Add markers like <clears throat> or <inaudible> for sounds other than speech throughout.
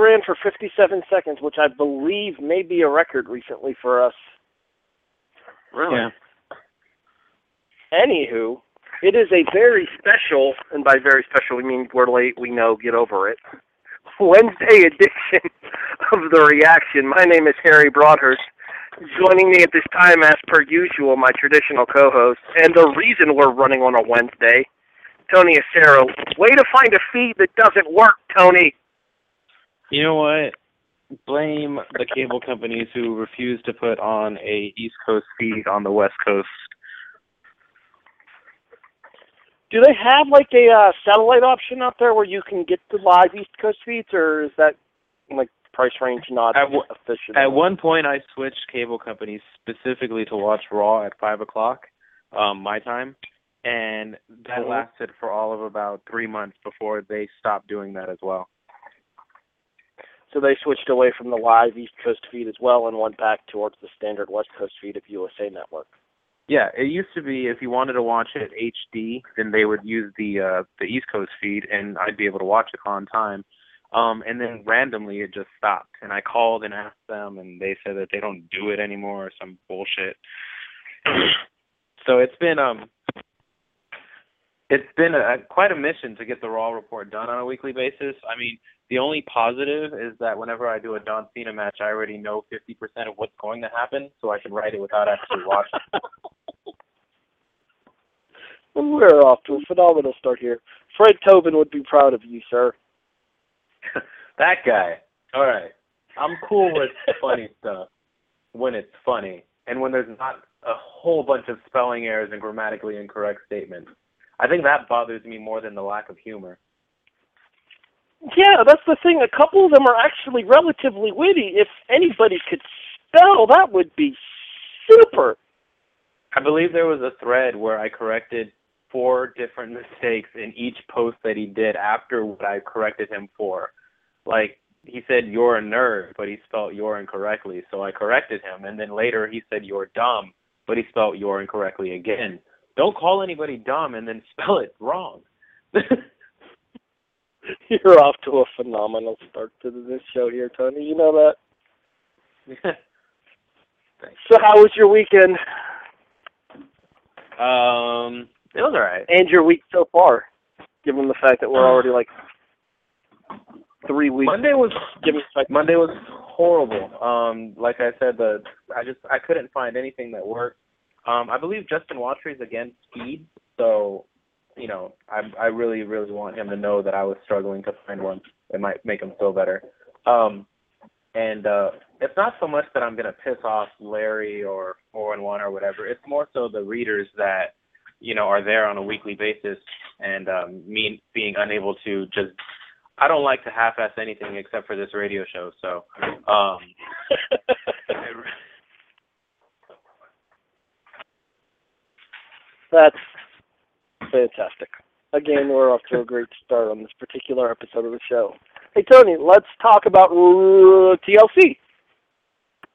actually ran for 57 seconds, which I believe may be a record recently for us. Really? Yeah. Anywho, it is a very special, and by very special we mean we're late, we know, get over it. <laughs> Wednesday edition of The Reaction. My name is Harry Broadhurst. Joining me at this time, as per usual, my traditional co-host, and the reason we're running on a Wednesday, Tony Acero. Way to find a feed that doesn't work, Tony. You know what? Blame the cable companies who refuse to put on a East Coast feed on the West Coast. Do they have like a uh, satellite option out there where you can get the live East Coast feeds, or is that like price range not At w- efficient? At one point, I switched cable companies specifically to watch Raw at five o'clock, um, my time, and that Mhm. lasted for all of about three months before they stopped doing that as well. So they switched away from the live East Coast feed as well and went back towards the standard West Coast feed of USA Network. Yeah, it used to be if you wanted to watch it HD, then they would use the uh the East Coast feed and I'd be able to watch it on time. Um and then randomly it just stopped and I called and asked them and they said that they don't do it anymore or some bullshit. so it's been um it's been a, quite a mission to get the Raw report done on a weekly basis. I mean, the only positive is that whenever I do a John Cena match, I already know 50% of what's going to happen, so I can write it without actually watching. <laughs> We're off to a phenomenal start here. Fred Tobin would be proud of you, sir. <laughs> that guy. All right. I'm cool with funny <laughs> stuff when it's funny and when there's not a whole bunch of spelling errors and grammatically incorrect statements. I think that bothers me more than the lack of humor. Yeah, that's the thing. A couple of them are actually relatively witty. If anybody could spell, that would be super. I believe there was a thread where I corrected four different <laughs> mistakes in each post that he did after what I corrected him for. Like he said you're a nerd, but he spelled you're incorrectly, so I corrected him and then later he said you're dumb, but he spelled you're incorrectly again. Don't call anybody dumb and then <laughs> spell it wrong. <laughs> You're off to a phenomenal start to this show here, Tony. You know that. So, how was your weekend Um, it was alright. and your week so far? Given the fact that we're already like three weeks. Monday was Given the fact Monday was horrible. Um, like I said, the I just I couldn't find anything that worked. Um, I believe Justin Watry's against speed, so you know I I really really want him to know that I was struggling to find one. It might make him feel better. Um, and uh, it's not so much that I'm gonna piss off Larry or four and one or whatever. It's more so the readers that you know are there on a weekly basis, and um, me being unable to just I don't like to half-ass anything except for this radio show. So, um, <laughs> That's fantastic. Again, we're off to a great start on this particular episode of the show. Hey, Tony, let's talk about uh, TLC.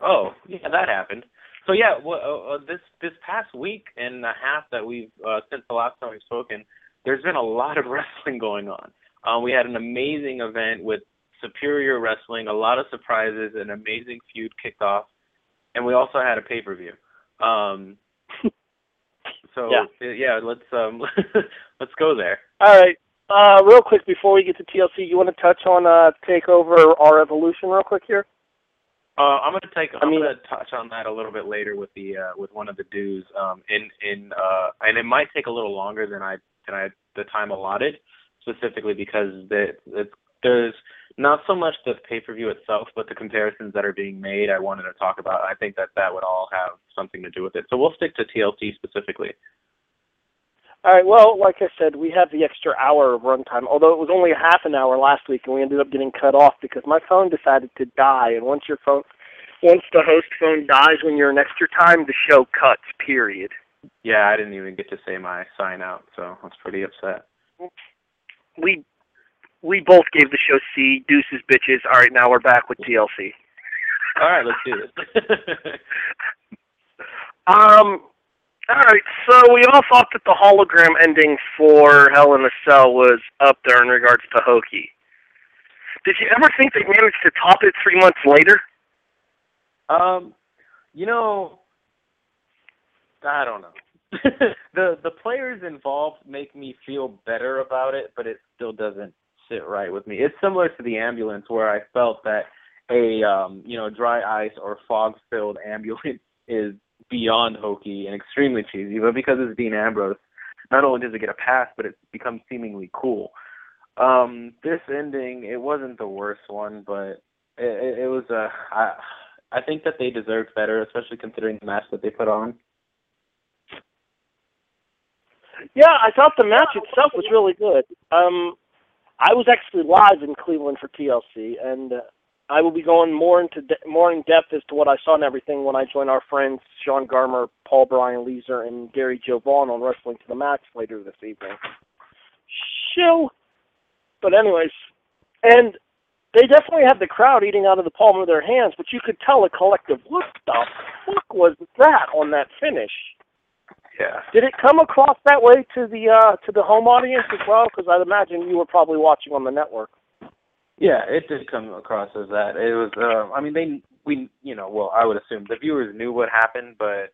oh yeah, that happened. So yeah, well, uh, uh, this this past week and a half that we've uh, since the last time we've spoken, there's been a lot of <laughs> wrestling going on. Um, we had an amazing event with superior wrestling, a lot of surprises, an amazing feud kicked off, and we also had a pay per view. Um, so Yeah. uh, yeah, let's um <laughs> let's go there. All right. Uh, real quick before we get to TLC, you want to touch on uh, Takeover R Evolution real quick here? Uh, I'm gonna take. I'm mean- gonna touch on that a little bit later with the uh, with one of the dues. Um, in in uh, and it might take a little longer than I than I the time allotted, specifically because the, it's there's not so much the pay per view itself, but the comparisons that are being made. I wanted to talk about. I think that that would all have something to do with it. So we'll stick to TLC specifically. All right. Well, like I said, we have the extra hour of runtime. Although it was only a half an hour last week, and we ended up getting cut off because my phone decided to die. And once your phone, once the host phone dies when you're in extra time, the show cuts. Period. Yeah, I didn't even get to say my sign out, so I was pretty upset. We we both gave the show C. Deuces, bitches. All right, now we're back with TLC. All right, let's do this. <laughs> Um. All right, so we all thought that the hologram ending for Hell in a Cell was up there in regards to Hokey. Did you ever think they managed to top it three months later? Um, you know, I don't know. <laughs> the the players involved make me feel better about it, but it still doesn't sit right with me. It's similar to the ambulance where I felt that a um, you know dry ice or fog filled <laughs> ambulance is beyond hokey and extremely cheesy, but because it's Dean Ambrose, not only does it get a pass, but it becomes seemingly cool. Um, this ending, it wasn't the worst one, but it, it was a. Uh, I, I think that they deserved better, especially considering the match that they put on. Yeah, I thought the match itself was really good. Um, I was actually live in Cleveland for TLC, and uh, I will be going more into de- more in depth as to what I saw and everything when I join our friends Sean Garmer, Paul Brian Leeser, and Gary Joe Vaughn on Wrestling to the Max later this evening. Shill. But anyways, and they definitely had the crowd eating out of the palm of their hands, but you could tell a collective, what the fuck was that on that finish? Yeah. Did it come across that way to the uh to the home audience as well? Because I'd imagine you were probably watching on the network. Yeah, it did come across as that. It was. Uh, I mean, they we you know well I would assume the viewers knew what happened, but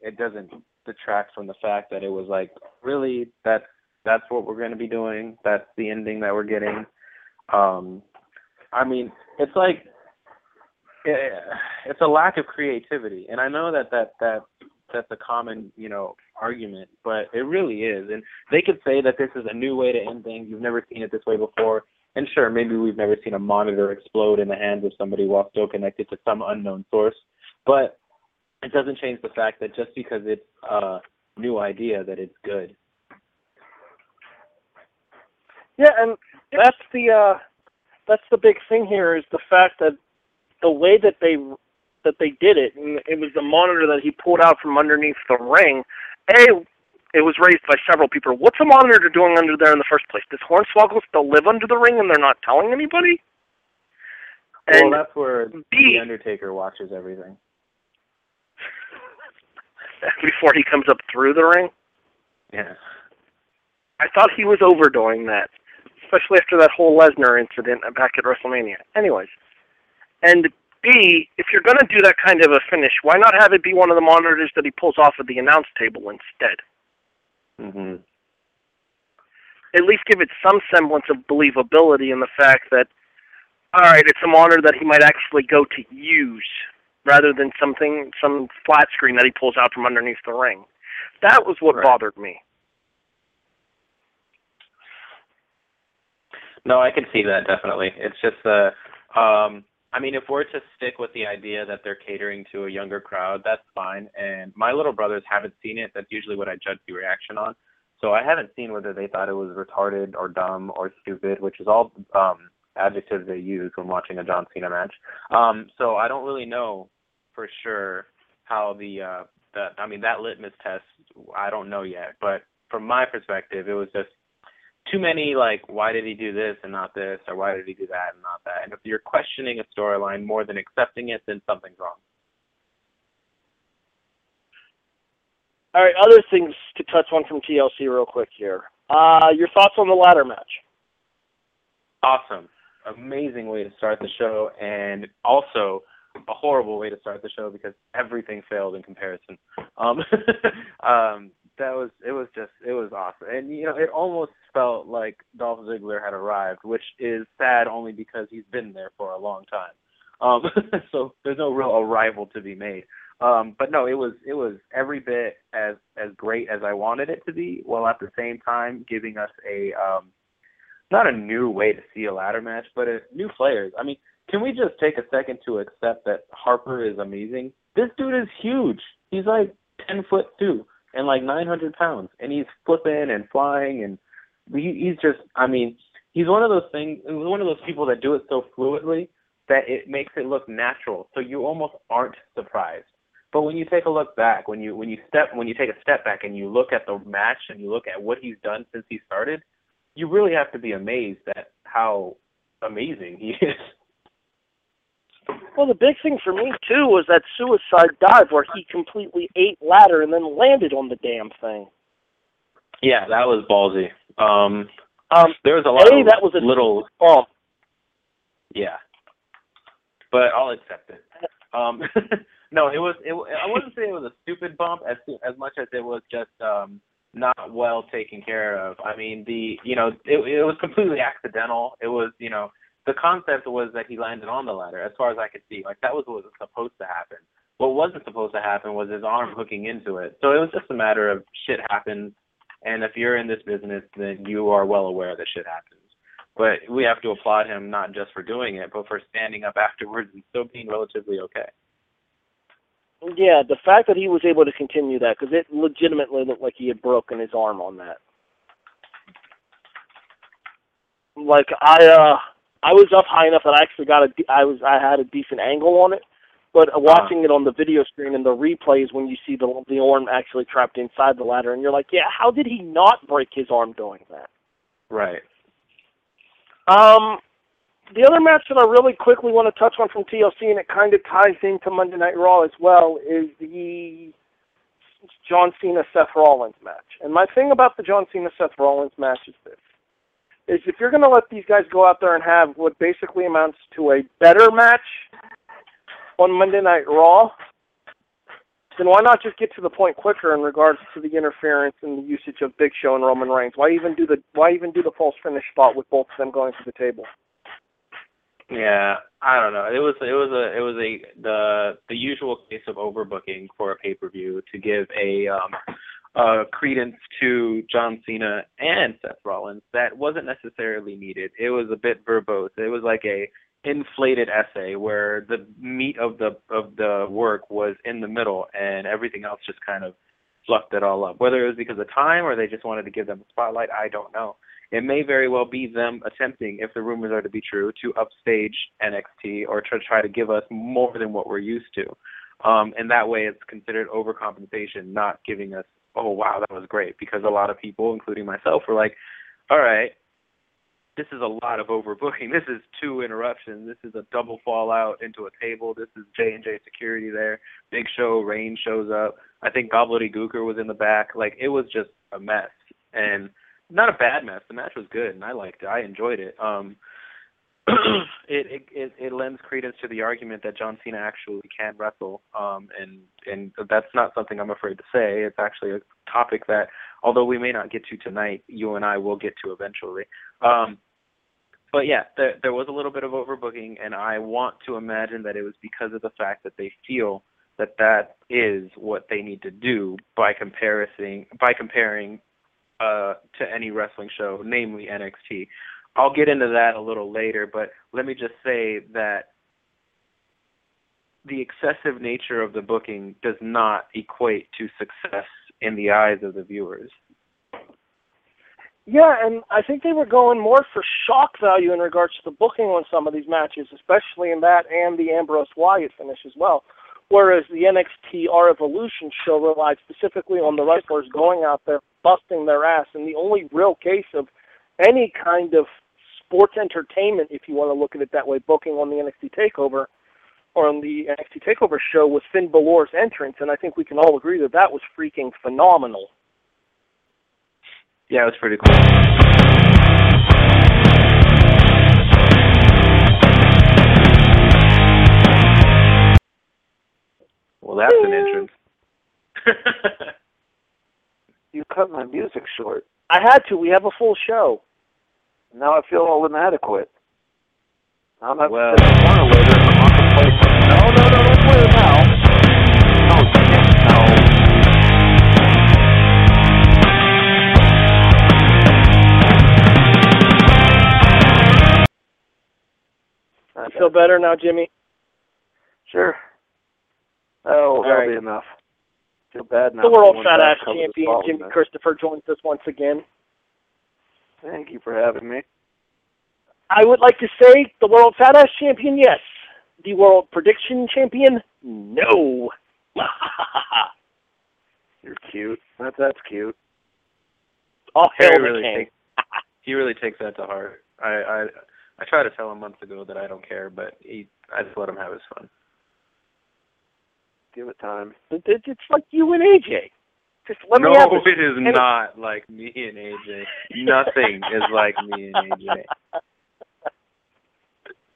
it doesn't detract from the fact that it was like really that's that's what we're going to be doing. That's the ending that we're getting. Um, I mean, it's like it's a lack of creativity, and I know that that that that's a common you know argument, but it really is. And they could say that this is a new way to end things. You've never seen it this way before. And sure, maybe we've never seen a monitor explode in the hands of somebody while still connected to some unknown source. But it doesn't change the fact that just because it's a new idea that it's good. Yeah, and that's the uh that's the big thing here is the fact that the way that they that they did it, and it was the monitor that he pulled out from underneath the ring. A, it was raised by several people. What's a monitor doing under there in the first place? Does Hornswoggle still live under the ring and they're not telling anybody? And well, that's where B, the Undertaker watches everything. <laughs> Before he comes up through the ring. Yeah. I thought he was overdoing that, especially after that whole Lesnar incident back at WrestleMania. Anyways, and B, if you're going to do that kind of a finish, why not have it be one of the monitors that he pulls off of the announce table instead? Mm-hmm. At least give it some semblance of believability in the fact that, all right, it's a monitor that he might actually go to use rather than something, some flat screen that he pulls out from underneath the ring. That was what right. bothered me. No, I can see that definitely. It's just uh um I mean, if we're to stick with the idea that they're catering to a younger crowd, that's fine. And my little brothers haven't seen it. That's usually what I judge the reaction on. So I haven't seen whether they thought it was retarded or dumb or stupid, which is all um, adjectives they use when watching a John Cena match. Um, so I don't really know for sure how the uh, that I mean that litmus test. I don't know yet, but from my perspective, it was just too many like why did he do this and not this or why did he do that and not that? And if you're questioning a storyline more than accepting it then something's wrong. All right other things to touch on from tlc real quick here. Uh your thoughts on the ladder match? Awesome. Amazing way to start the show and also a horrible way to start the show because everything failed in comparison. Um <laughs> um that was it was just it was awesome and you know it almost felt like Dolph Ziggler had arrived, which is sad only because he's been there for a long time. Um, <laughs> so there's no real arrival to be made. Um, but no, it was it was every bit as as great as I wanted it to be, while at the same time giving us a um, not a new way to see a ladder match, but a new players. I mean, can we just take a second to accept that Harper is amazing? This dude is huge. He's like ten foot two and like nine hundred pounds, and he's flipping and flying and he, he's just I mean he's one of those things he's one of those people that do it so fluidly that it makes it look natural so you almost aren't surprised. But when you take a look back when you when you step when you take a step back and you look at the match and you look at what he's done since he started you really have to be amazed at how amazing he is well, the big thing for me too was that suicide dive where he completely ate ladder and then landed on the damn thing. Yeah, that was ballsy. Um, um, there was a lot a, of that was a little. Oh, Yeah. But I'll accept it. Um, <laughs> no, it was. It, I wouldn't say it was a stupid bump as as much as it was just um, not well taken care of. I mean, the you know it it was completely accidental. It was you know the concept was that he landed on the ladder, as far as I could see. Like that was what was supposed to happen. What wasn't supposed to happen was his arm hooking into it. So it was just a matter of shit happens, and if you're in this business, then you are well aware that shit happens. But we have to applaud him not just for doing it, but for standing up afterwards and still being relatively okay. Yeah, the fact that he was able to continue that because it legitimately looked like he had broken his arm on that. Like I, uh, I was up high enough that I actually got a, I was, I had a decent angle on it, but watching it on the video screen and the replays when you see the the arm actually trapped inside the ladder, and you're like, yeah, how did he not break his arm doing that? Right. Um, the other match that I really quickly want to touch on from TLC, and it kind of ties into Monday Night Raw as well, is the John Cena Seth Rollins match. And my thing about the John Cena Seth Rollins match is this: is if you're going to let these guys go out there and have what basically amounts to a better match on Monday Night Raw, then why not just get to the point quicker in regards to the interference and the usage of Big Show and Roman Reigns? Why even do the why even do the false finish spot with both of them going to the table? Yeah, I don't know. It was it was a it was a the the usual case of overbooking for a pay per view to give a um uh credence to John Cena and Seth Rollins that wasn't necessarily needed. It was a bit verbose. It was like a inflated essay where the meat of the of the work was in the middle and everything else just kind of fluffed it all up. Whether it was because of time or they just wanted to give them a spotlight, I don't know. It may very well be them attempting, if the rumors are to be true, to upstage NXT or to try to give us more than what we're used to. Um, and that way it's considered overcompensation, not giving us, oh, wow, that was great. Because a lot of people, including myself, were like, all right, this is a lot of overbooking. <laughs> This is two interruptions. This is a double fallout into a table. This is J and J security there. Big Show, Rain shows up. I think Gooker was in the back. Like it was just a mess. And not a bad mess. The match was good, and I liked it. I enjoyed it. Um, <clears throat> it, it it lends credence to the argument that John Cena actually can wrestle, um, and and that's not something I'm afraid to say. It's actually a topic that, although we may not get to tonight, you and I will get to eventually. Um, but yeah, there there was a little bit of overbooking, and I want to imagine that it was because of the fact that they feel that that is what they need to do by comparison by comparing uh, to any wrestling show, namely NXT. I'll get into that a little later, but let me just say that the excessive nature of the booking does not equate to success in the eyes of the viewers. Yeah, and I think they were going more for shock value in regards to the booking on some of these matches, especially in that and the Ambrose Wyatt finish as well. Whereas the NXT R Evolution show relied specifically on the wrestlers going out there busting their ass. And the only real case of any kind of sports entertainment, if you want to look at it that way, booking on the NXT Takeover or on the NXT Takeover show was Finn Balor's entrance, and I think we can all agree that that was freaking phenomenal. Yeah, it was pretty cool. Well, that's an entrance. <laughs> You cut my music short. I had to. We have a full show. Now I feel all inadequate. I'm not Well- sitting corner later and I'm on play. No, no, no, don't play it now. No, no. I feel better now, Jimmy. Sure. Oh, All that'll right. be enough. Feel bad now. The world fat ass champion Jimmy. Christopher joins us once again. Thank you for having me. I would like to say the world fat ass champion, yes. The world prediction champion, no. <laughs> You're cute. That, that's cute. All hail Harry really king. takes <laughs> he really takes that to heart. I I I tried to tell him months ago that I don't care, but he I just let him have his fun. Give it time. It- it- It's like you and AJ. Just let no, me have this. it is And- not like me and AJ. Nothing is like me and AJ.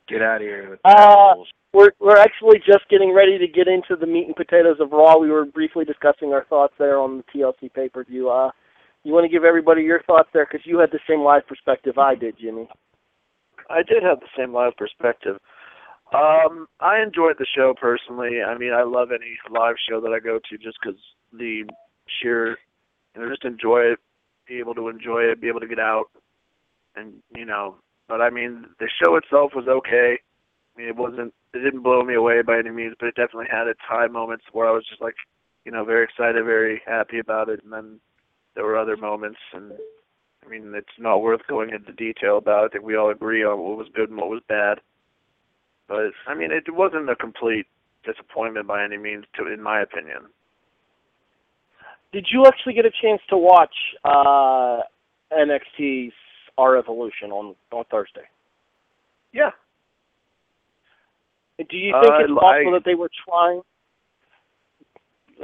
Get out of here with Uh, that bullshit. We're we're actually just getting ready to get into the meat and potatoes of Raw. We were briefly discussing our thoughts there on the TLC pay per view. Uh, you want to give everybody your thoughts there because you had the same live perspective I did, Jimmy. I did have the same live perspective. Um, I enjoyed the show personally. I mean, I love any live show that I go to just because the sheer, you know, just enjoy it, be able to enjoy it, be able to get out, and you know. But I mean, the show itself was okay. I mean, it wasn't, it didn't blow me away by any means, but it definitely had its high moments where I was just like, you know, very excited, very happy about it, and then there were other moments, and I mean, it's not worth going into detail about. I think we all agree on what was good and what was bad. But I mean, it wasn't a complete disappointment by any means, to in my opinion. Did you actually get a chance to watch uh, NXT's R Evolution on on Thursday? Yeah. Do you think Uh, it's possible I- that they were trying?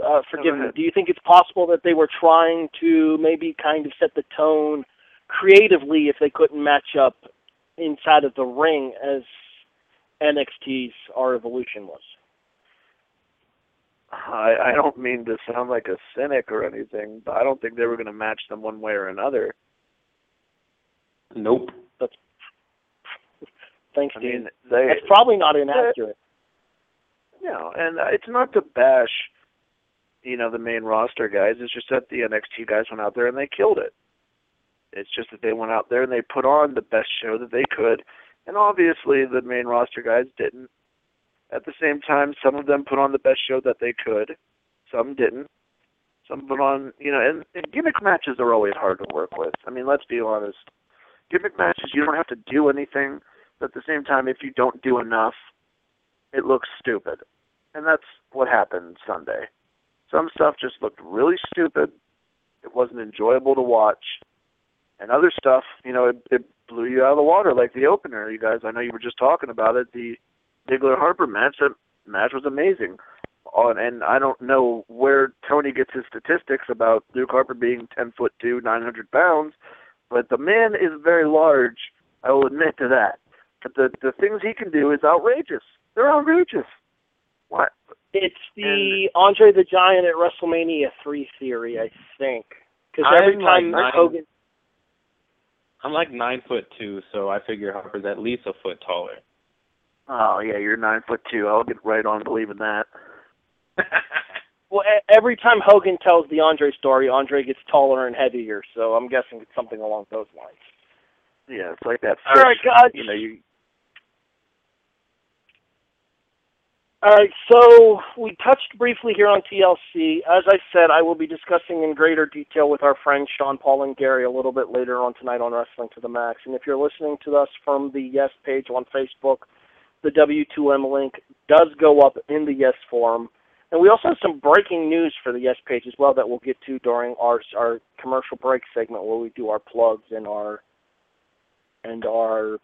Uh, forgive me. Do you think it's possible that they were trying to maybe kind of set the tone creatively if they couldn't match up inside of the ring as NXT's R Evolution was? I I don't mean to sound like a cynic or anything, but I don't think they were going to match them one way or another. Nope. That's, Thanks, I Dean. mean, they That's probably not inaccurate. you know, and uh, it's not to bash, you know, the main roster guys. It's just that the NXT guys went out there and they killed it. It's just that they went out there and they put on the best show that they could, and obviously the main roster guys didn't. At the same time, some of them put on the best show that they could, some didn't. Some put on, you know, and, and gimmick matches are always hard to work with. I mean, let's be honest. Gimmick matches, you don't have to do anything, but at the same time, if you don't do enough, it looks stupid. And that's what happened Sunday. Some stuff just looked really stupid. It wasn't enjoyable to watch. And other stuff, you know, it, it blew you out of the water, like the opener. You guys, I know you were just talking about it. The Ziggler Harper match, that match was amazing. On and I don't know where Tony gets his statistics about Luke Harper being ten foot two, nine hundred pounds, but the man is very large. I will admit to that. But the the things he can do is outrageous. They're outrageous. What? It's the Andre the Giant at WrestleMania three theory, I think. Because every I'm time like nine- Hogan, I'm like nine foot two, so I figure Harper's at least a foot taller. Oh yeah, you're nine foot two. I'll get right on believing that. <laughs> well, every time Hogan tells the Andre story, Andre gets taller and heavier. So I'm guessing it's something along those lines. Yeah, it's like that. All Fish, right, guys. You know, you All right, so we touched briefly here on TLC. As I said, I will be discussing in greater detail with our friends Sean Paul and Gary a little bit later on tonight on Wrestling to the Max. And if you're listening to us from the Yes page on Facebook, the W2M link does go up in the Yes forum. And we also have some breaking news for the Yes page as well that we'll get to during our our commercial break segment where we do our plugs and our and our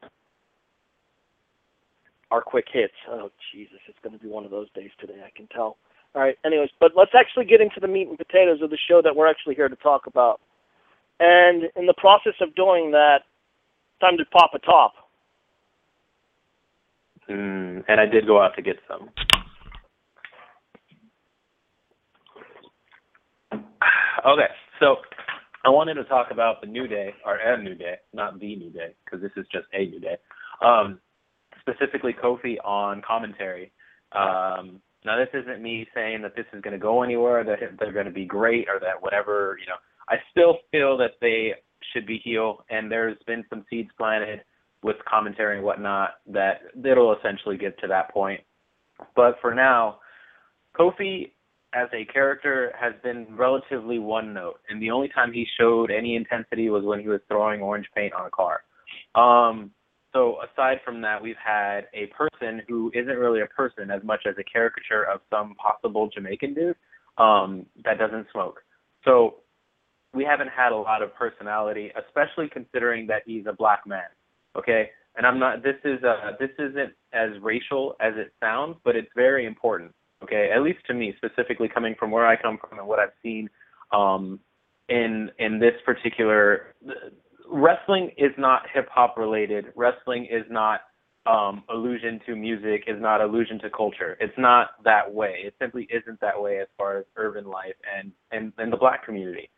our quick hits. Oh Jesus, it's going to be one of those days today. I can tell. All right. Anyways, but let's actually get into the meat and potatoes of the show that we're actually here to talk about. And in the process of doing that, time to pop a top. Mm, and I did go out to get some. <sighs> Okay, so I wanted to talk about the New Day, or a New Day, not the New Day, because this is just a New Day. Um, specifically, Kofi on commentary. Um, now, this isn't me saying that this is going to go anywhere, that they're going to be great, or that whatever. You know, I still feel that they should be heel, and there's been some seeds planted with commentary and whatnot that it'll essentially get to that point. But for now, Kofi as a character has been relatively one note, and the only time he showed any intensity was when he was throwing orange paint on a car. Um, so aside from that, we've had a person who isn't really a person as much as a caricature of some possible Jamaican dude um, that doesn't smoke. So we haven't had a lot of personality, especially considering that he's a black man. Okay, and I'm not. This is uh, this isn't as racial as it sounds, but it's very important. Okay, at least to me, specifically coming from where I come from and what I've seen um, in in this particular wrestling is not hip hop related. Wrestling is not um, allusion to music is not allusion to culture. It's not that way. It simply isn't that way as far as urban life and and, and the black community.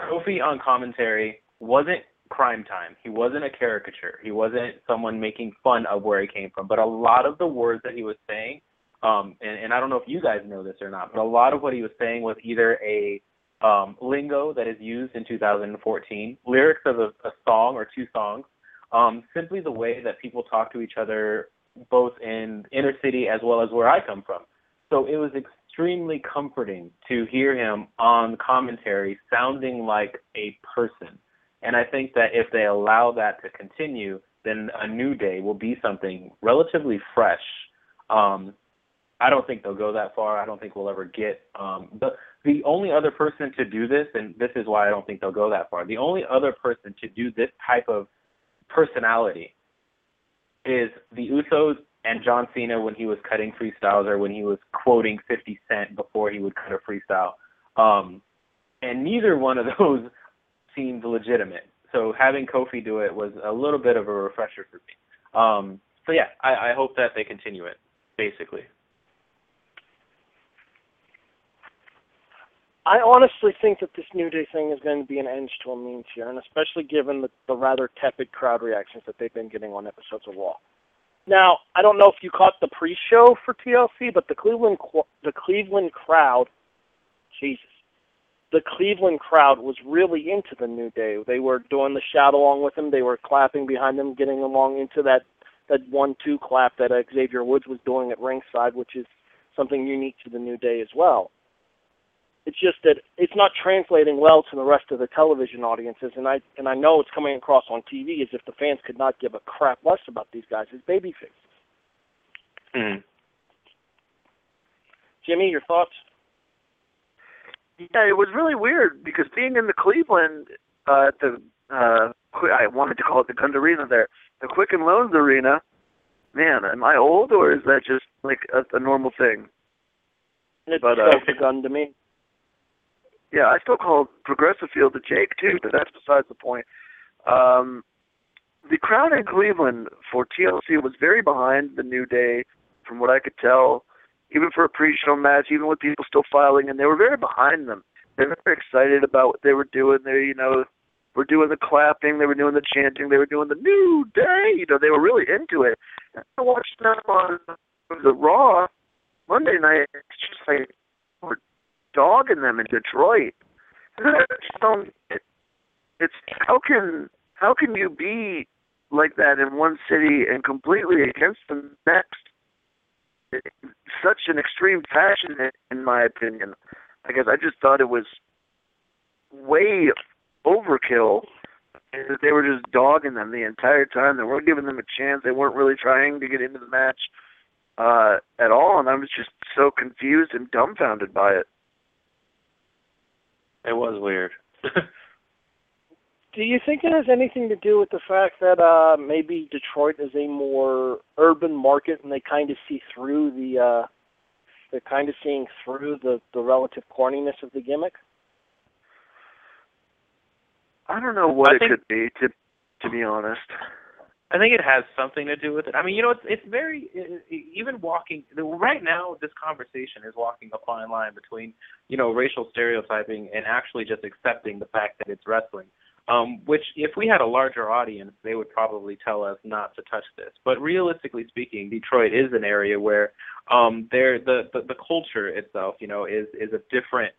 Kofi on commentary wasn't Cryme Tyme. He wasn't a caricature. He wasn't someone making fun of where he came from. But a lot of the words that he was saying, um, and, and I don't know if you guys know this or not, but a lot of what he was saying was either a um, lingo that is used in 2014, lyrics of a, a song or two songs, um, simply the way that people talk to each other, both in inner city as well as where I come from. So it was extremely comforting to hear him on commentary sounding like a person. And I think that if they allow that to continue, then a new day will be something relatively fresh. Um, I don't think they'll go that far. I don't think we'll ever get um, the the only other person to do this, and this is why I don't think they'll go that far. The only other person to do this type of personality is the Usos and John Cena when he was cutting freestyles or when he was quoting 50 Cent before he would cut a freestyle. Um, and neither one of <laughs> those seemed legitimate. So having Kofi do it was a little bit of a refresher for me. Um, so yeah, I, I hope that they continue it, basically. I honestly think that this New Day thing is going to be an end to a means here, and especially given the, the rather tepid crowd reactions that they've been getting on episodes of Raw. Now, I don't know if you caught the pre-show for TLC, but the Cleveland the Cleveland crowd, Jesus, the Cleveland crowd was really into the New Day. They were doing the shout along with them. They were clapping behind them, getting along into that that one-two clap that Xavier Woods was doing at ringside, which is something unique to the New Day as well. It's just that it's not translating well to the rest of the television audiences, and I and I know it's coming across on TV as if the fans could not give a crap less about these guys as baby faces. Mm. Jimmy, your thoughts? Yeah, it was really weird because being in the Cleveland uh, the uh, I wanted to call it the Gund Arena there, the Quicken Loans Arena. Man, am I old or is that just like a, a normal thing? It's But, uh, the gun to me. Yeah, I still call Progressive Field to Jake too, but that's besides the point. Um, the crowd in Cleveland for TLC was very behind the New Day, from what I could tell. Even for a pre-show match, even with people still filing in, they were very behind them. They were very excited about what they were doing. They, you know, were doing the clapping, they were doing the chanting, they were doing the New Day. You know, they were really into it. I watched them on the Raw Monday night. It's just like we're dogging them in Detroit. It's how can how can you be like that in one city and completely against the next? Such an extreme fashion, in- my opinion. I guess I just thought it was way overkill. that They were just dogging them the entire time. They weren't giving them a chance. They weren't really trying to get into the match uh, at all, and I was just so confused and dumbfounded by it. It was weird. <laughs> Do you think it has anything to do with the fact that uh maybe Detroit is a more urban market and they kind of see through the uh they're kind of seeing through the the relative corniness of the gimmick? I don't know what I it think- could be to to be honest. I think it has something to do with it. I mean, you know, it's it's very even walking right now. This conversation is walking a fine line between you know racial stereotyping and actually just accepting the fact that it's wrestling. Um, which, if we had a larger audience, they would probably tell us not to touch this. But realistically speaking, Detroit is an area where um, there the, the the culture itself, you know, is is a different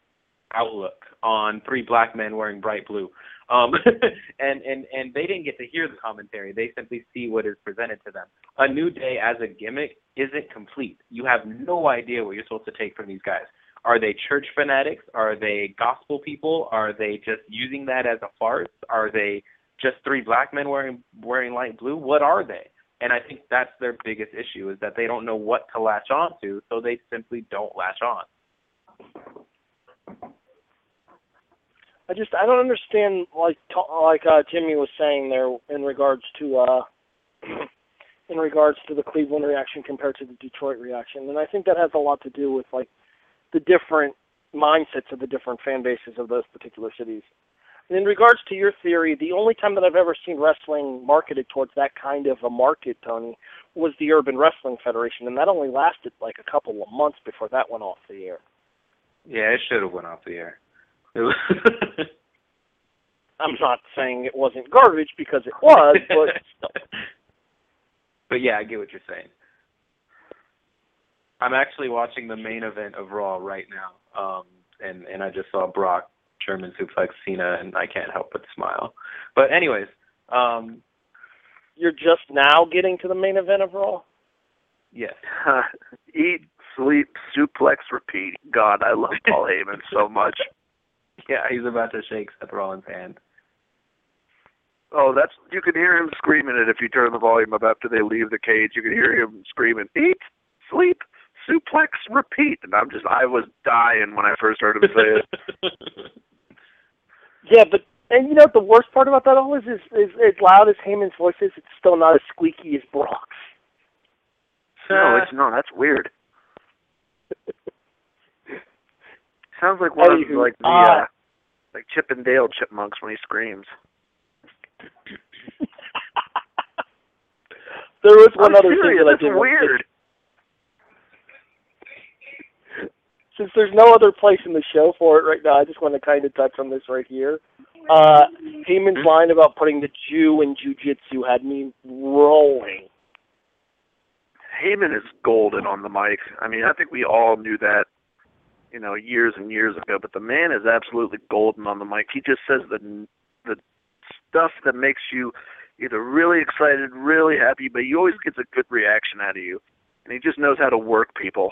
outlook on three black men wearing bright blue. Um, <laughs> and and and they didn't get to hear the commentary. They simply see what is presented to them. A new day as a gimmick isn't complete. You have no idea what you're supposed to take from these guys. Are they church fanatics? Are they gospel people? Are they just using that as a farce? Are they just three black men wearing wearing light blue? What are they? And I think that's their biggest issue is that they don't know what to latch on to, so they simply don't latch on. I just I don't understand like like uh Jimmy was saying there in regards to uh <clears throat> in regards to the Cleveland reaction compared to the Detroit reaction. And I think that has a lot to do with like the different mindsets of the different fan bases of those particular cities. And in regards to your theory, the only time that I've ever seen wrestling marketed towards that kind of a market, Tony, was the Urban Wrestling Federation, and that only lasted like a couple of months before that went off the air. Yeah, it should have went off the air. <laughs> I'm not saying it wasn't garbage because it was, but <laughs> but yeah, I get what you're saying. I'm actually watching the main event of Raw right now, um, and and I just saw Brock German suplex Cena, and I can't help but smile. But anyways, um, you're just now getting to the main event of Raw. yes, <laughs> Eat, sleep, suplex, repeat. God, I love Paul Heyman so much. <laughs> yeah, he's about to shake Seth Rollins' hand. Oh, that's you can hear him screaming it if you turn the volume up after they leave the cage. You can hear him screaming, "Eat, sleep, suplex, repeat." And I'm just, I was dying when I first heard him say it. <laughs> Yeah, but and you know the worst part about that all is, is, is as loud as Heyman's voice is, it's still not as squeaky as Brock's. no, it's not. That's weird. <laughs> Sounds like one of like the uh, uh, like Chip and Dale chipmunks when he screams. <laughs> there was one I'm other serious, thing that I that's did want to weird. Since there's no other place in the show for it right now, I just want to kind of touch on this right here. Uh, Heyman's line about putting the Jew in jujitsu had me rolling. Heyman is golden on the mic. I mean, I think we all knew that, you know, years and years ago. But the man is absolutely golden on the mic. He just says the the stuff that makes you either really excited, really happy, but he always gets a good reaction out of you. And he just knows how to work people.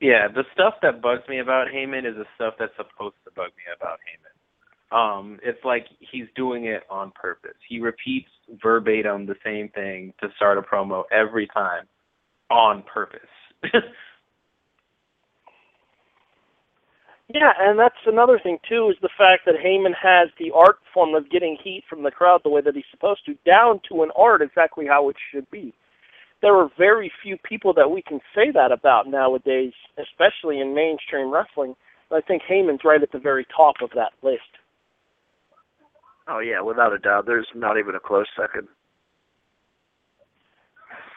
Yeah, the stuff that bugs me about Heyman is the stuff that's supposed to bug me about Heyman. Um, it's like he's doing it on purpose. He repeats verbatim the same thing to start a promo every time on purpose. <laughs> Yeah, and that's another thing too is the fact that Heyman has the art form of getting heat from the crowd the way that he's supposed to, down to an art exactly how it should be. There are very few people that we can say that about nowadays, especially in mainstream wrestling. I think Heyman's right at the very top of that list. Oh yeah, without a doubt. There's not even a close second.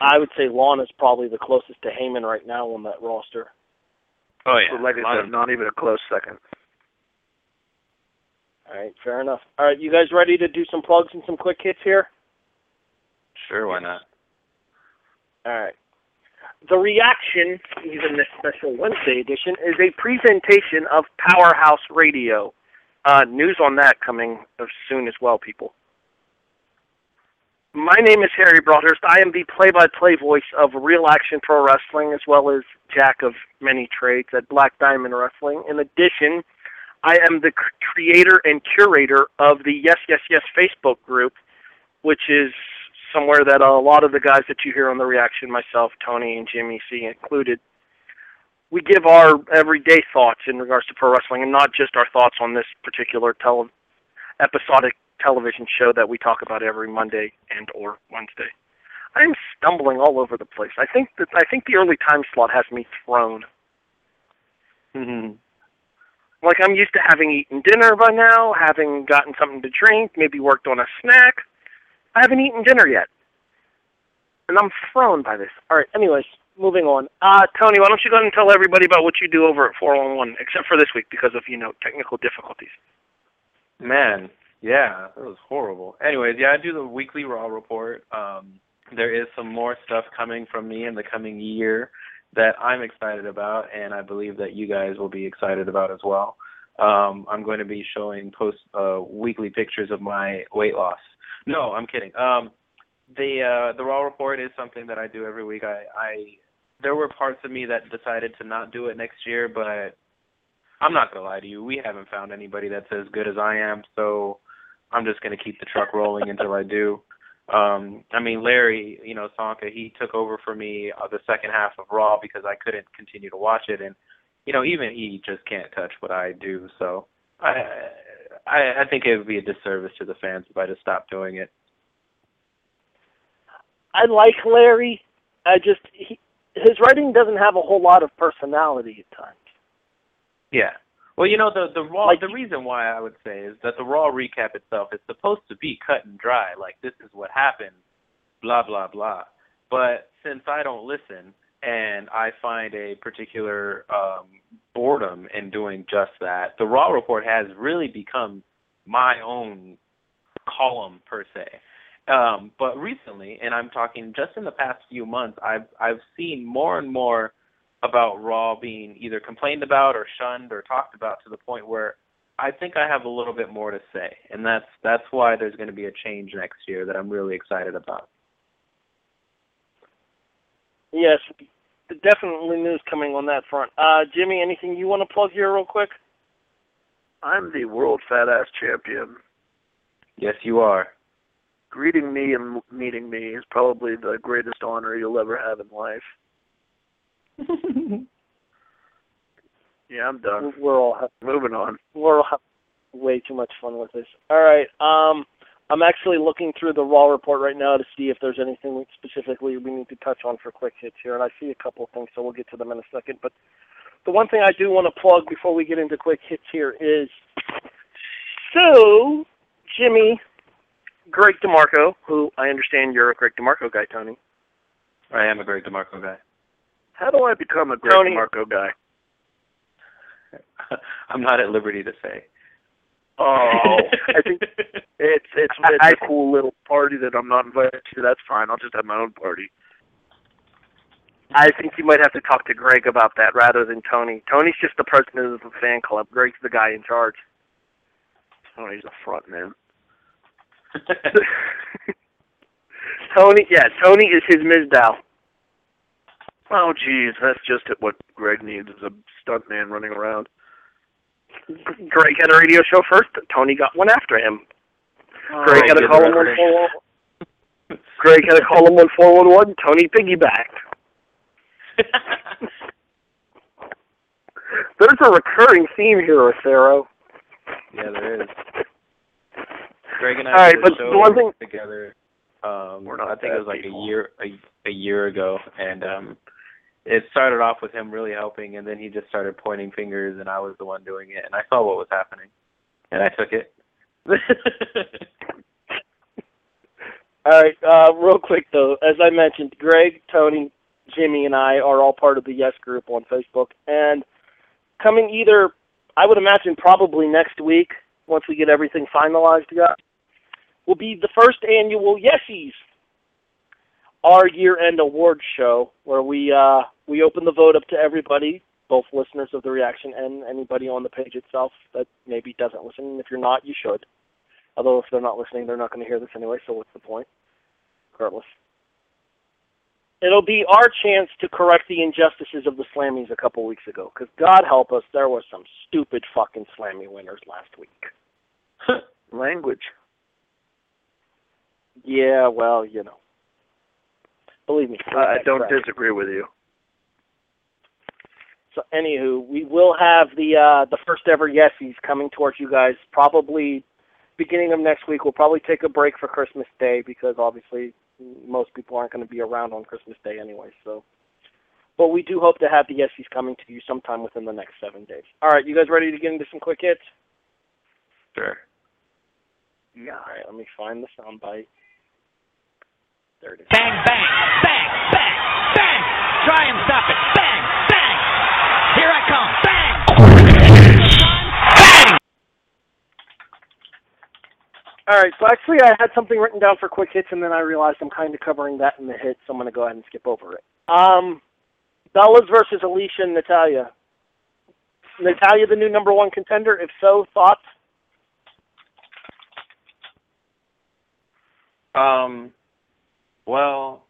I would say Lana's probably the closest to Heyman right now on that roster. oh But like I said, not even a close second. All right, fair enough. All right, you guys ready to do some plugs and some quick hits here? Sure, why not? All right. The reaction, even this special Wednesday edition, is a presentation of Powerhouse Radio. Uh, news on that coming soon as well, people. My name is Harry Broadhurst. I am the play-by-play voice of Real Action Pro Wrestling, as well as Jack of many trades at Black Diamond Wrestling. In addition, I am the creator and curator of the Yes Yes Yes Facebook group, which is somewhere that a lot of the guys that you hear on the reaction, myself, Tony, and Jimmy C included, we give our everyday thoughts in regards to pro wrestling, and not just our thoughts on this particular tele- episodic television show that we talk about every Monday and or Wednesday. I'm stumbling all over the place. I think that I think the early time slot has me thrown. Mm-hmm. Like I'm used to having eaten dinner by now, having gotten something to drink, maybe worked on a snack. I haven't eaten dinner yet. And I'm thrown by this. All right, anyways, moving on. Uh Tony, why don't you go ahead and tell everybody about what you do over at 411, except for this week because of, you know, technical difficulties. Man, yeah, that was horrible. Anyways, yeah, I do the weekly Raw report. Um, there is some more stuff coming from me in the coming year that I'm excited about, and I believe that you guys will be excited about as well. Um, I'm going to be showing post uh, weekly pictures of my weight loss. No, I'm kidding. Um, the uh, the Raw report is something that I do every week. I, I there were parts of me that decided to not do it next year, but I'm not gonna lie to you. We haven't found anybody that's as good as I am, so I'm just gonna keep the truck rolling until I do. Um, I mean, Larry, you know, Csonka, he took over for me uh, the second half of Raw because I couldn't continue to watch it, and you know, even he just can't touch what I do. So I, I, I think it would be a disservice to the fans if I just stopped doing it. I like Larry. I just he, his writing doesn't have a whole lot of personality at times. Yeah. Well, you know the the raw Like- the reason why I would say is that the raw recap itself is supposed to be cut and dry, like this is what happened, blah blah blah. But since I don't listen and I find a particular um boredom in doing just that, the raw report has really become my own column per se. Um, but recently, and I'm talking just in the past few months, I've I've seen more and more about Raw being either complained about or shunned or talked about to the point where I think I have a little bit more to say, and that's that's why there's going to be a change next year that I'm really excited about. Yes, definitely news coming on that front. Uh, Jimmy, anything you want to plug here real quick? I'm the world fat ass champion. Yes, you are. Greeting me and meeting me is probably the greatest honor you'll ever have in life. <laughs> Yeah, I'm done. We're all ha- Moving on. we're all ha- way too much fun with this. All right. Um, I'm actually looking through the raw report right now to see if there's anything specifically we need to touch on for quick hits here, and I see a couple of things, so we'll get to them in a second. But the one thing I do want to plug before we get into quick hits here is so Jimmy, Greg DeMarco, who I understand you're a Greg DeMarco guy, Tony. I am a Greg DeMarco guy. How do I become a Greg Tony- Marco guy? <laughs> I'm not at liberty to say. Oh, I think <laughs> it's it's it's I- a cool little party that I'm not invited to. That's fine. I'll just have my own party. I think you might have to talk to Greg about that rather than Tony. Tony's just the president of the fan club. Greg's the guy in charge. Oh, he's a front man. <laughs> Tony, yeah, Tony is his Mizdow. Oh, geez, that's just what Greg needs is a stunt man running around. Greg had a radio show first. Tony got one after him. Oh, Greg had to good call him one four. <laughs> Greg had to call him one four one one. Tony piggybacked. <laughs> There's a recurring theme here, Acero. yeah, there is. Greg and I All right, did a but show the one thing- together. Um, I think it was like people. a year a, a year ago, and um, it started off with him really helping, and then he just started pointing fingers, and I was the one doing it, and I saw what was happening, and I took it. <laughs> All right, uh, real quick though, as I mentioned, Greg, Tony, Jimmy, and I are all part of the Yes Group on Facebook, and coming either, I would imagine, probably next week once we get everything finalized, guys, will be the first annual Yesies, our year-end awards show, where we uh, we open the vote up to everybody, both listeners of the reaction and anybody on the page itself that maybe doesn't listen. If you're not, you should. Although if they're not listening, they're not going to hear this anyway. So what's the point? Regardless, it'll be our chance to correct the injustices of the Slammies a couple weeks ago. Because God help us, there was some stupid fucking Slammy winners last week. <laughs> Language. Yeah, well, you know. Believe me. I don't correct. disagree with you. So, anywho, we will have the uh, the first ever Yesies coming towards you guys probably beginning of next week. We'll probably take a break for Christmas Day because obviously most people aren't going to be around on Christmas Day anyway. So, but we do hope to have the Yesies coming to you sometime within the next seven days. All right, you guys ready to get into some quick hits? sure. Yeah. All right, let me find the soundbite. There it is. Bang, bang, bang, bang, bang. Try and stop it. Bang, bang. Here I come. Bang. Bang. All right, so actually I had something written down for quick hits, and then I realized I'm kind of covering that in the hits, so I'm going to go ahead and skip over it. Um, Bellas versus Alicia and Natalya. Natalya the new number one contender? If so, thoughts? Um, well,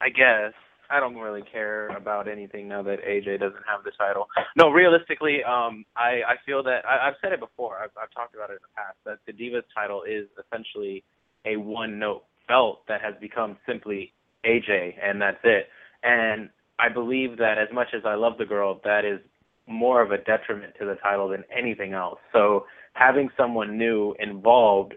I guess I don't really care about anything now that AJ doesn't have the title. No, realistically, um, I I feel that I, I've said it before. I've I've talked about it in the past that the Divas title is essentially a one-note belt that has become simply AJ, and that's it. And I believe that as much as I love the girl, that is more of a detriment to the title than anything else. So having someone new involved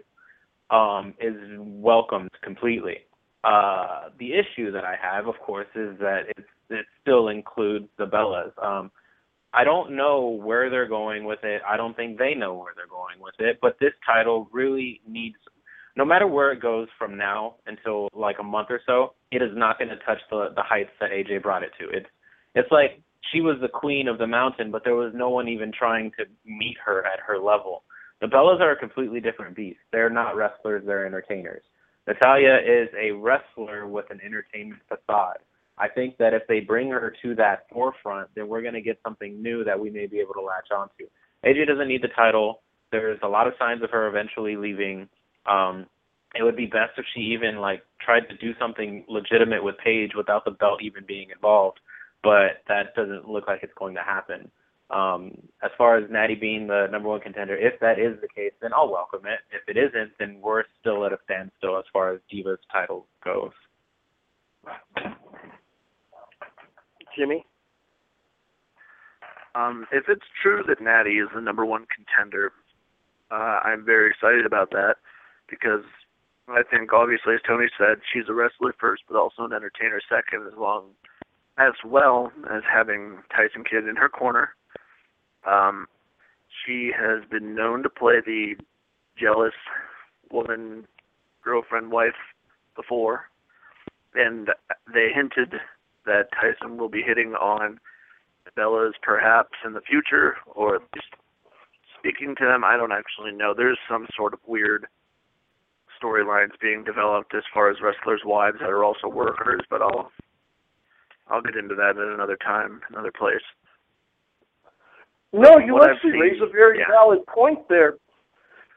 um, is welcomed completely. Uh, the issue that I have, of course, is that it, it still includes the Bellas. Um, I don't know where they're going with it. I don't think they know where they're going with it. But this title really needs, no matter where it goes from now until like a month or so, it is not going to touch the the heights that AJ brought it to. It's it's like she was the queen of the mountain, but there was no one even trying to meet her at her level. The Bellas are a completely different beast. They're not wrestlers; they're entertainers. Natalya is a wrestler with an entertainment facade. I think that if they bring her to that forefront, then we're going to get something new that we may be able to latch onto. AJ doesn't need the title. There's a lot of signs of her eventually leaving. Um, it would be best if she even like tried to do something legitimate with Paige without the belt even being involved. But that doesn't look like it's going to happen. Um, as far as Natty being the number one contender, if that is the case, then I'll welcome it. If it isn't, then we're still at a standstill as far as Divas title goes. Jimmy? Um, if it's true that Natty is the number one contender, uh, I'm very excited about that because I think obviously, as Tony said, she's a wrestler first, but also an entertainer second, as long as well as having Tyson Kidd in her corner. Um, she has been known to play the jealous woman, girlfriend, wife before, and they hinted that Tyson will be hitting on Bellas perhaps in the future, or at least speaking to them. I don't actually know. There's some sort of weird storylines being developed as far as wrestlers' wives that are also workers, but I'll I'll get into that at another time, another place. No, you actually raise a very yeah. valid point there,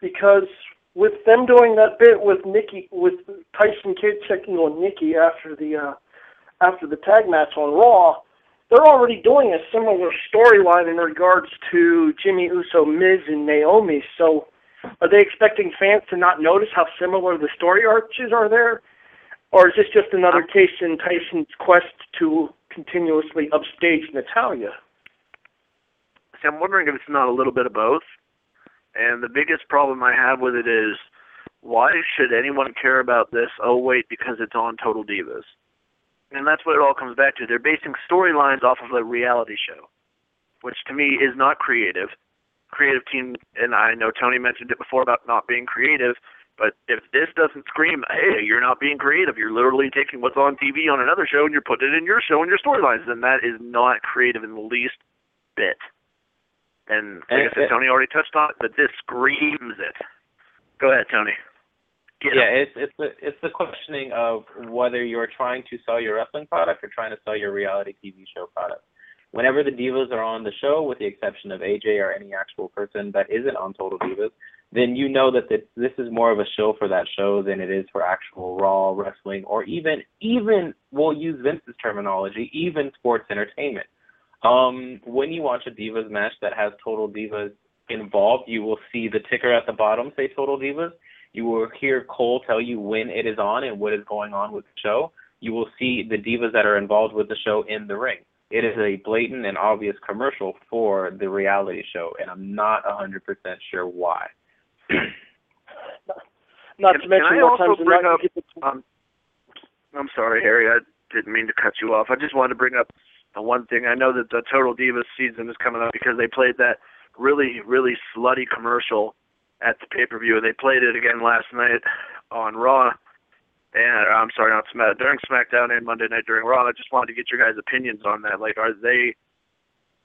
because with them doing that bit with Nikki, with Tyson Kidd checking on Nikki after the uh, after the tag match on Raw, they're already doing a similar storyline in regards to Jimmy Uso, Miz, and Naomi. So, are they expecting fans to not notice how similar the story arches are there, or is this just another case in Tyson's quest to continuously upstage Natalya? See, I'm wondering if it's not a little bit of both. And the biggest problem I have with it is why should anyone care about this? Oh, wait, because it's on Total Divas. And that's what it all comes back to. They're basing storylines off of a reality show, which to me is not creative. Creative team, and I know Tony mentioned it before about not being creative, but if this doesn't scream, hey, you're not being creative, you're literally taking what's on TV on another show and you're putting it in your show and your storylines, then that is not creative in the least bit. And like And I said, it- Tony already touched on it, but this screams it. Go ahead, Tony. Get yeah, him. it's it's the it's the questioning of whether you're trying to sell your wrestling product or trying to sell your reality TV show product. Whenever the divas are on the show, with the exception of AJ or any actual person that isn't on Total Divas, then you know that this, this is more of a show for that show than it is for actual Raw wrestling or even even we'll use Vince's terminology, even sports entertainment. Um, when you watch a Divas match that has Total Divas involved, you will see the ticker at the bottom say Total Divas. You will hear Cole tell you when it is on and what is going on with the show. You will see the divas that are involved with the show in the ring. It is a blatant and obvious commercial for the reality show, and I'm not 100% sure why. <clears throat> Not to mention can I more times than bring not, up- get Um, I'm sorry, Harry. I didn't mean to cut you off. I just wanted to bring up one thing. I know that the Total Divas season is coming up because they played that really, really slutty commercial at the pay per view. They played it again last night on Raw. And I'm sorry, not Smack during SmackDown and Monday night during Raw. I just wanted to get your guys' opinions on that. Like, are they?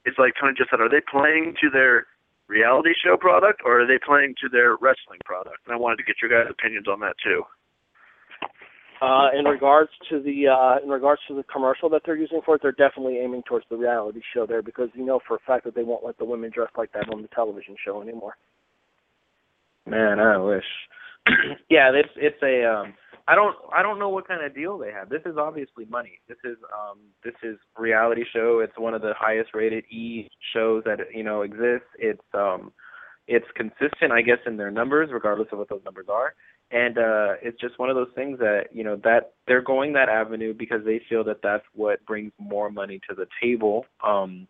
It's like Tony just said. Are they playing to their reality show product or are they playing to their wrestling product? And I wanted to get your guys' opinions on that too. Uh, in regards to the uh, in regards to the commercial that they're using for it, they're definitely aiming towards the reality show there because you know for a fact that they won't let the women dress like that on the television show anymore. Man, I wish. <clears throat> yeah, it's it's a um I don't I don't know what kind of deal they have. This is obviously money. This is um this is reality show. It's one of the highest rated E shows that you know exists. It's um it's consistent I guess in their numbers regardless of what those numbers are. And uh it's just one of those things that, you know, that they're going that avenue because they feel that that's what brings more money to the table. Um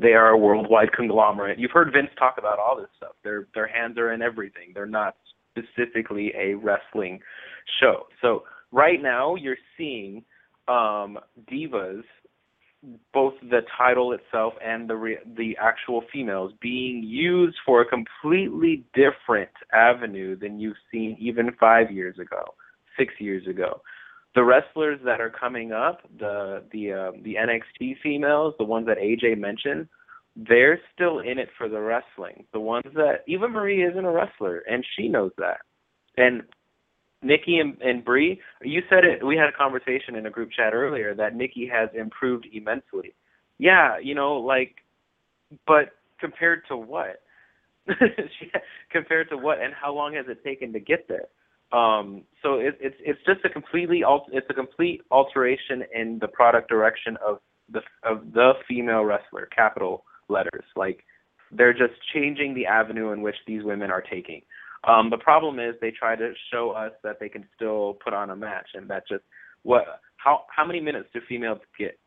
they are a worldwide conglomerate. You've heard Vince talk about all this stuff. Their their hands are in everything. They're not specifically a wrestling show. So right now you're seeing um divas both the title itself and the re- the actual females being used for a completely different avenue than you've seen even five years ago, six years ago. The wrestlers that are coming up, the the uh, the NXT females, the ones that AJ mentioned, they're still in it for the wrestling. The ones that even Marie isn't a wrestler, and she knows that. And Nikki and, and Brie, you said it. We had a conversation in a group chat earlier that Nikki has improved immensely. Yeah, you know, like, but compared to what? <laughs> compared to what, and how long has it taken to get there? Um, so it, it's it's just a completely it's a complete alteration in the product direction of the of the female wrestler, capital letters. Like they're just changing the avenue in which these women are taking. Um, the problem is they try to show us that they can still put on a match, and that just what how how many minutes do females get?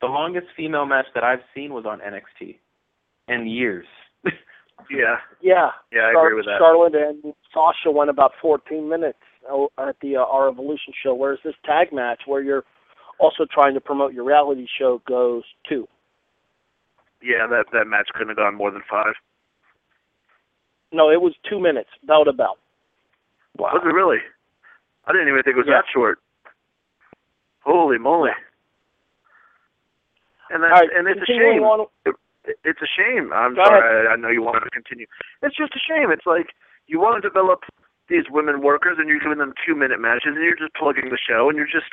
The longest female match that I've seen was on NXT, in years. <laughs> Yeah, Yeah. yeah, I Char- agree with that. Charlotte and Sasha went about 14 minutes uh, at the uh, R Evolution show, whereas this tag match, where you're also trying to promote your reality show, goes two. Yeah, that that match couldn't have gone more than five. No, it was two minutes, bell a bell. Wow. Was it really? I didn't even think it was Yeah. that short. Holy moly! And that's All right, and it's a shame. on- It- it's a shame. I'm Go sorry. I, I know you wanted to continue. It's just a shame. It's like you want to develop these women workers, and you're giving them two minute matches, and you're just plugging the show, and you're just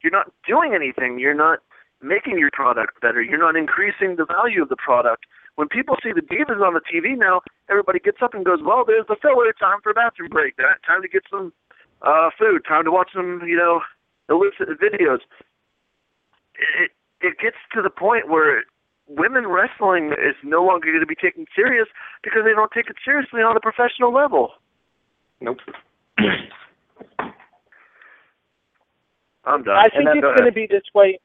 you're not doing anything. You're not making your product better. You're not increasing the value of the product. When people see the divas on the TV now, everybody gets up and goes, "Well, there's the filler. Time for a bathroom break. That time to get some uh food. Time to watch some, you know, illicit videos." It it gets to the point where women wrestling is no longer going to be taken serious because they don't take it seriously on a professional level. Nope. <coughs> I'm done. I think it's going to be this way.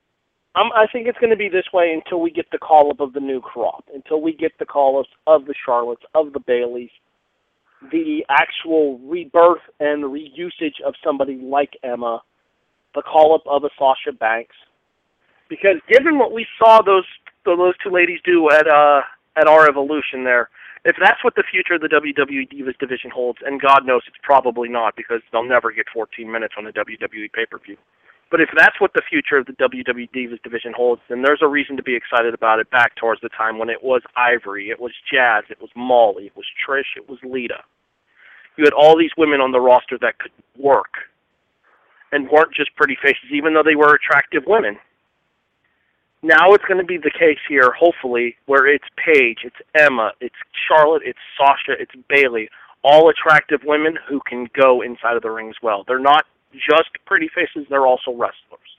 Um, I think it's going to be this way until we get the call up of the new crop, until we get the call ups of the Charlottes, of the Bayleys, the actual rebirth and reusage of somebody like Emma, the call up of a Sasha Banks. Because given what we saw those those two ladies do at uh at R Evolution there, if that's what the future of the WWE Divas division holds, and God knows it's probably not because they'll never get 14 minutes on a WWE pay per view. But if that's what the future of the WWE Divas division holds, then there's a reason to be excited about it back towards the time when it was Ivory, it was Jazz, it was Molly, it was Trish, it was Lita. You had all these women on the roster that could work and weren't just pretty faces, even though they were attractive women. Now it's going to be the case here, hopefully, where it's Paige, it's Emma, it's Charlotte, it's Sasha, it's Bayley, all attractive women who can go inside of the ring as well. They're not just pretty faces, they're also wrestlers.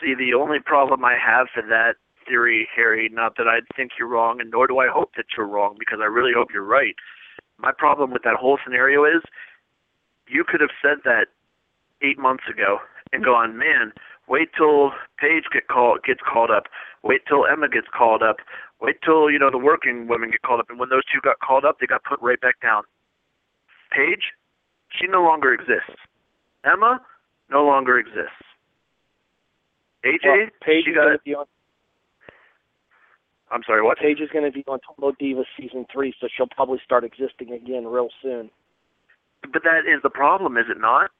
See, the only problem I have for that theory, Harry, not that I think you're wrong, and nor do I hope that you're wrong, because I really hope you're right. My problem with that whole scenario is you could have said that eight months ago and gone, man, wait till Paige get called gets called up, wait till Emma gets called up, wait till you know the working women get called up, and when those two got called up, they got put right back down. Paige, she no longer exists. Emma no longer exists. AJ, Well, Paige she is got. going to be on. I'm sorry, what? Paige is going to be on Total Divas season three, so she'll probably start existing again real soon. But that is the problem, is it not?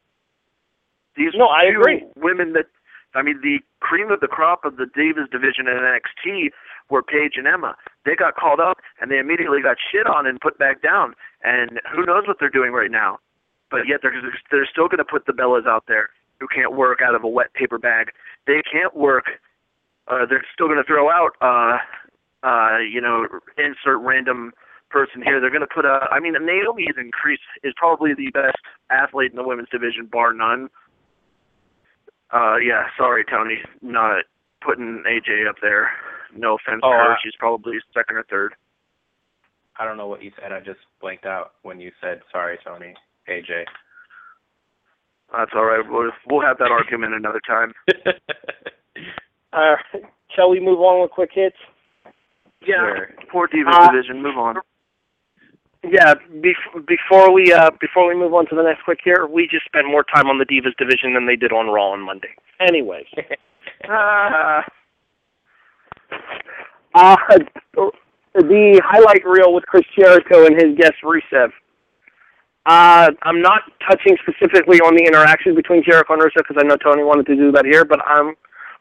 These No, I agree. women that I mean, the cream of the crop of the Divas division in NXT were Paige and Emma. They got called up and they immediately got shit on and put back down. And who knows what they're doing right now? But yet they're they're still going to put the Bellas out there who can't work out of a wet paper bag. They can't work. Uh, they're still going to throw out, uh, uh, you know, insert random person here. They're going to put a. I mean, Naomi is increased is probably the best athlete in the women's division, bar none. Uh, yeah, sorry, Tony, not putting AJ up there. No offense Oh, to her, uh, she's probably second or third. I don't know what you said. I just blanked out when you said sorry, Tony. AJ. That's all right. We'll we'll have that argument another time. <laughs> Uh, shall we move on with quick hits? Yeah, Sure. poor Divas Uh, division. Move on. Yeah, bef- before we uh, before we move on to the next quick here, we just spent more time on the Divas division than they did on Raw on Monday. Anyways, Ah, <laughs> Uh, the highlight reel with Chris Jericho and his guest Rusev. Uh, I'm not touching specifically on the interaction between Jericho and Rusev because I know Tony wanted to do that here, but I'm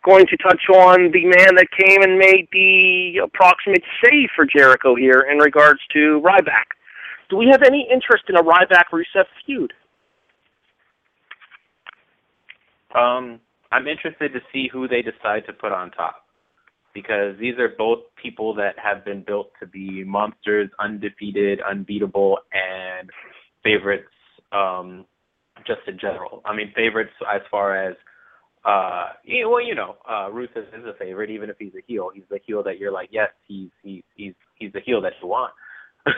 going to touch on the man that came and made the approximate save for Jericho here in regards to Ryback. Do we have any interest in a Ryback Rusev feud? Um, I'm interested to see who they decide to put on top because these are both people that have been built to be monsters, undefeated, unbeatable, and favorites um, just in general. I mean, favorites as far as uh, well, you know, uh, Rusev is a favorite, even if he's a heel. He's the heel that you're like, yes, he's he's he's he's the heel that you want. <laughs>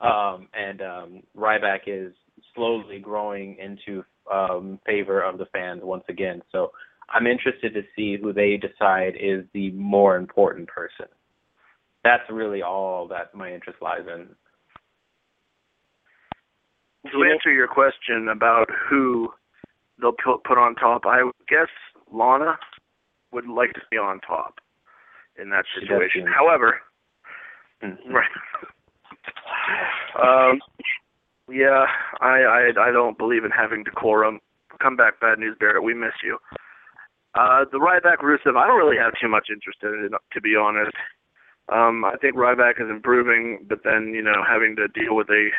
um, and um, Ryback is slowly growing into um, favor of the fans once again. So I'm interested to see who they decide is the more important person. That's really all that my interest lies in. To answer your question about who they'll put put on top, I guess Lana would like to be on top in that situation. However, Mhm. right. um, yeah, I, I I don't believe in having decorum. Come back, bad news, Barrett. We miss you. Uh, the Ryback Rusev, I don't really have too much interest in it, to be honest. Um, I think Ryback is improving, but then you know having to deal with a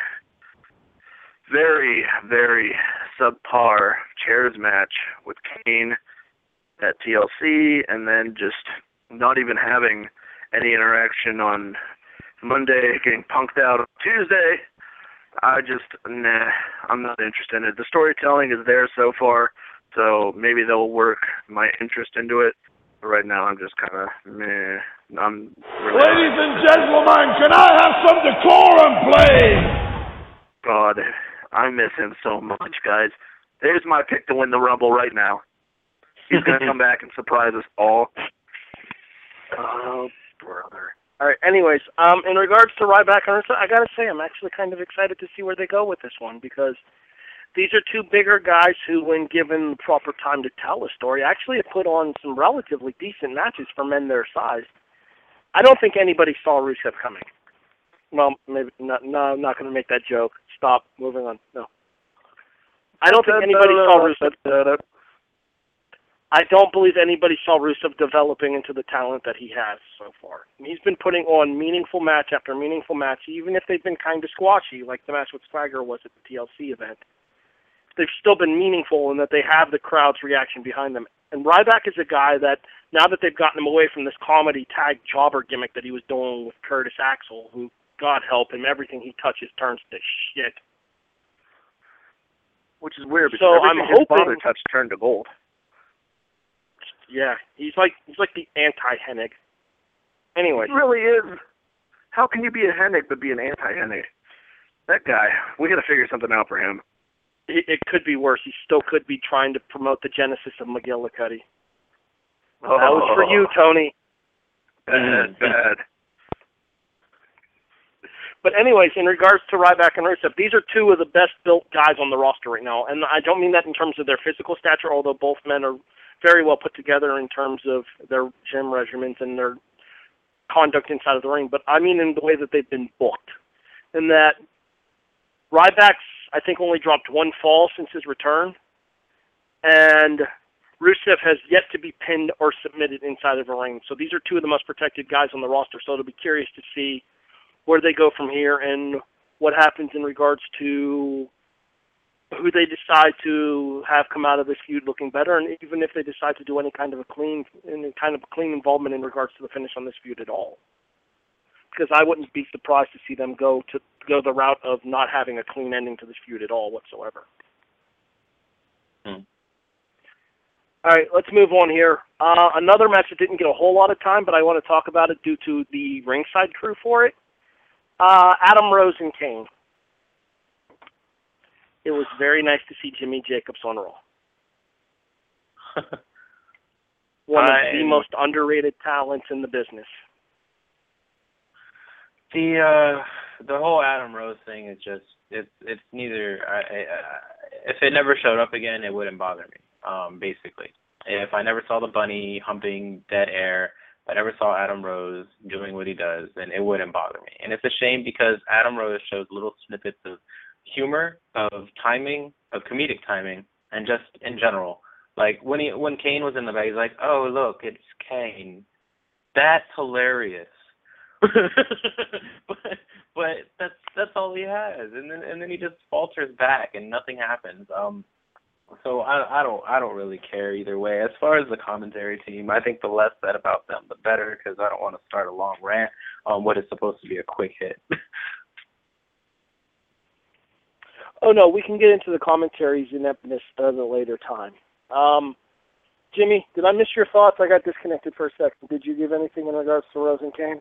very, very subpar chairs match with Kane at TLC, and then just not even having any interaction on Monday, getting punked out on Tuesday. I just nah, I'm not interested in it. The storytelling is there so far, so maybe they'll work my interest into it. But right now, I'm just kind of meh. I'm really Ladies and gentlemen, can I have some decorum, please? God, I miss him so much, guys. There's my pick to win the Rumble right now. He's gonna come <laughs> back and surprise us all. Oh, brother. All right. Anyways, um, in regards to Ryback and Rusev, I gotta say I'm actually kind of excited to see where they go with this one because these are two bigger guys who, when given the proper time to tell a story, actually have put on some relatively decent matches for men their size. I don't think anybody saw Rusev coming. Well, maybe not. No, I'm not going to make that joke. Stop. Moving on. No. I don't think anybody saw Rusev. I don't believe anybody saw Rusev developing into the talent that he has so far. He's been putting on meaningful match after meaningful match, even if they've been kind of squashy, like the match with Swagger was at the TLC event. They've still been meaningful in that they have the crowd's reaction behind them. And Ryback is a guy that, now that they've gotten him away from this comedy tag jobber gimmick that he was doing with Curtis Axel, who, God help him, everything he touches turns to shit. Which is weird because So everything I'm his hoping- father touched turned to gold. Yeah, he's like he's like the anti-Hennig. Anyway, He really is. How can you be a Hennig but be an anti-Hennig? That guy, we got to figure something out for him. it, it could be worse. He still could be trying to promote the genesis of McGillicutty. That was for you, oh. Tony. Bad, bad. But anyways, in regards to Ryback and Rusev, these are two of the best built guys on the roster right now, and I don't mean that in terms of their physical stature, although both men are very well put together in terms of their gym regimens and their conduct inside of the ring. But I mean in the way that they've been booked, in that Ryback's I think only dropped one fall since his return, and Rusev has yet to be pinned or submitted inside of a ring. So these are two of the most protected guys on the roster. So it'll be curious to see where they go from here and what happens in regards to who they decide to have come out of this feud looking better, and even if they decide to do any kind of a clean, any kind of a clean involvement in regards to the finish on this feud at all. Because I wouldn't be surprised to see them go to go the route of not having a clean ending to this feud at all whatsoever. Hmm. All right, let's move on here. Uh, another match that didn't get a whole lot of time, but I want to talk about it due to the ringside crew for it. Uh, Adam Rose and Kane. It was very nice to see Jimmy Jacobs on Raw. <laughs> One of the most underrated talents in the business. The uh the whole Adam Rose thing is just it's it's neither I, I, I if it never showed up again it wouldn't bother me um basically if I never saw the bunny humping dead air, I never saw Adam Rose doing what he does, then it wouldn't bother me. And it's a shame because Adam Rose shows little snippets of humor, of timing, of comedic timing, and just in general. Like when he when Kane was in the bag, he's like, "Oh look, it's Kane." That's hilarious. <laughs> but but that's that's all he has, and then and then he just falters back, and nothing happens. Um, so I I don't I don't really care either way. As far as the commentary team, I think the less said about them, the better, because I don't want to start a long rant on what is supposed to be a quick hit. <laughs> oh no, we can get into the commentaries ineptness at a later time. Um, Jimmy, did I miss your thoughts? I got disconnected for a second. Did you give anything in regards to Rose and Kane?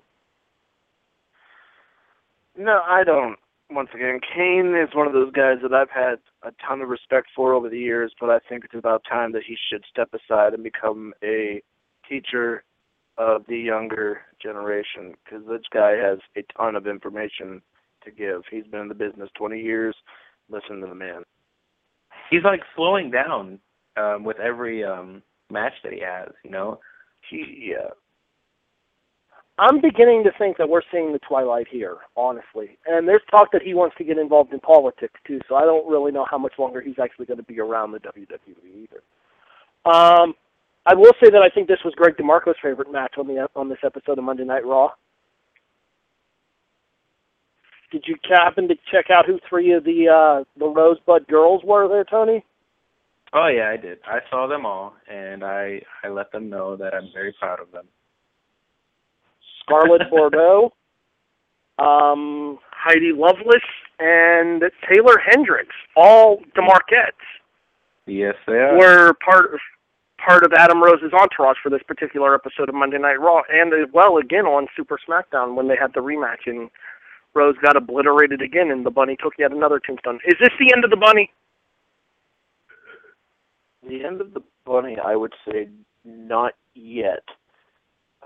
No, I don't. Once again, Kane is one of those guys that I've had a ton of respect for over the years, but I think it's about time that he should step aside and become a teacher of the younger generation because this guy has a ton of information to give. He's been in the business 20 years. Listen to the man. He's like slowing down um, with every um, match that he has. You know, he yeah. I'm beginning to think that we're seeing the twilight here, honestly. And there's talk that he wants to get involved in politics too, so I don't really know how much longer he's actually going to be around the WWE either. Um, I will say that I think this was Greg DeMarco's favorite match on the on this episode of Monday Night Raw. Did you happen to check out who three of the uh, the Rosebud girls were there, Tony? Oh yeah, I did. I saw them all, and I I let them know that I'm very proud of them. Scarlett <laughs> Bordeaux, um, Heidi Lovelace, and Taeler Hendrix, all DeMarquettes. Yes, they are. Were part of part of Adam Rose's entourage for this particular episode of Monday Night Raw, and as well again on Super SmackDown when they had the rematch and Rose got obliterated again, and the Bunny took yet another tombstone. Is this the end of the Bunny? The end of the Bunny, I would say, not yet.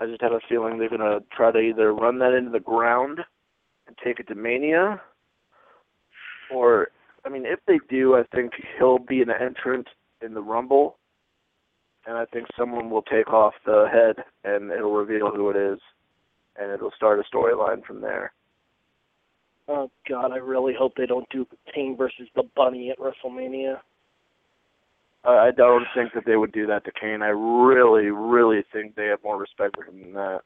I just have a feeling they're going to try to either run that into the ground and take it to Mania, or, I mean, if they do, I think he'll be an entrant in the Rumble, and I think someone will take off the head and it'll reveal who it is, and it'll start a storyline from there. Oh God, I really hope they don't do Kane versus the Bunny at WrestleMania. I don't think that they would do that to Kane. I really, really think they have more respect for him than that.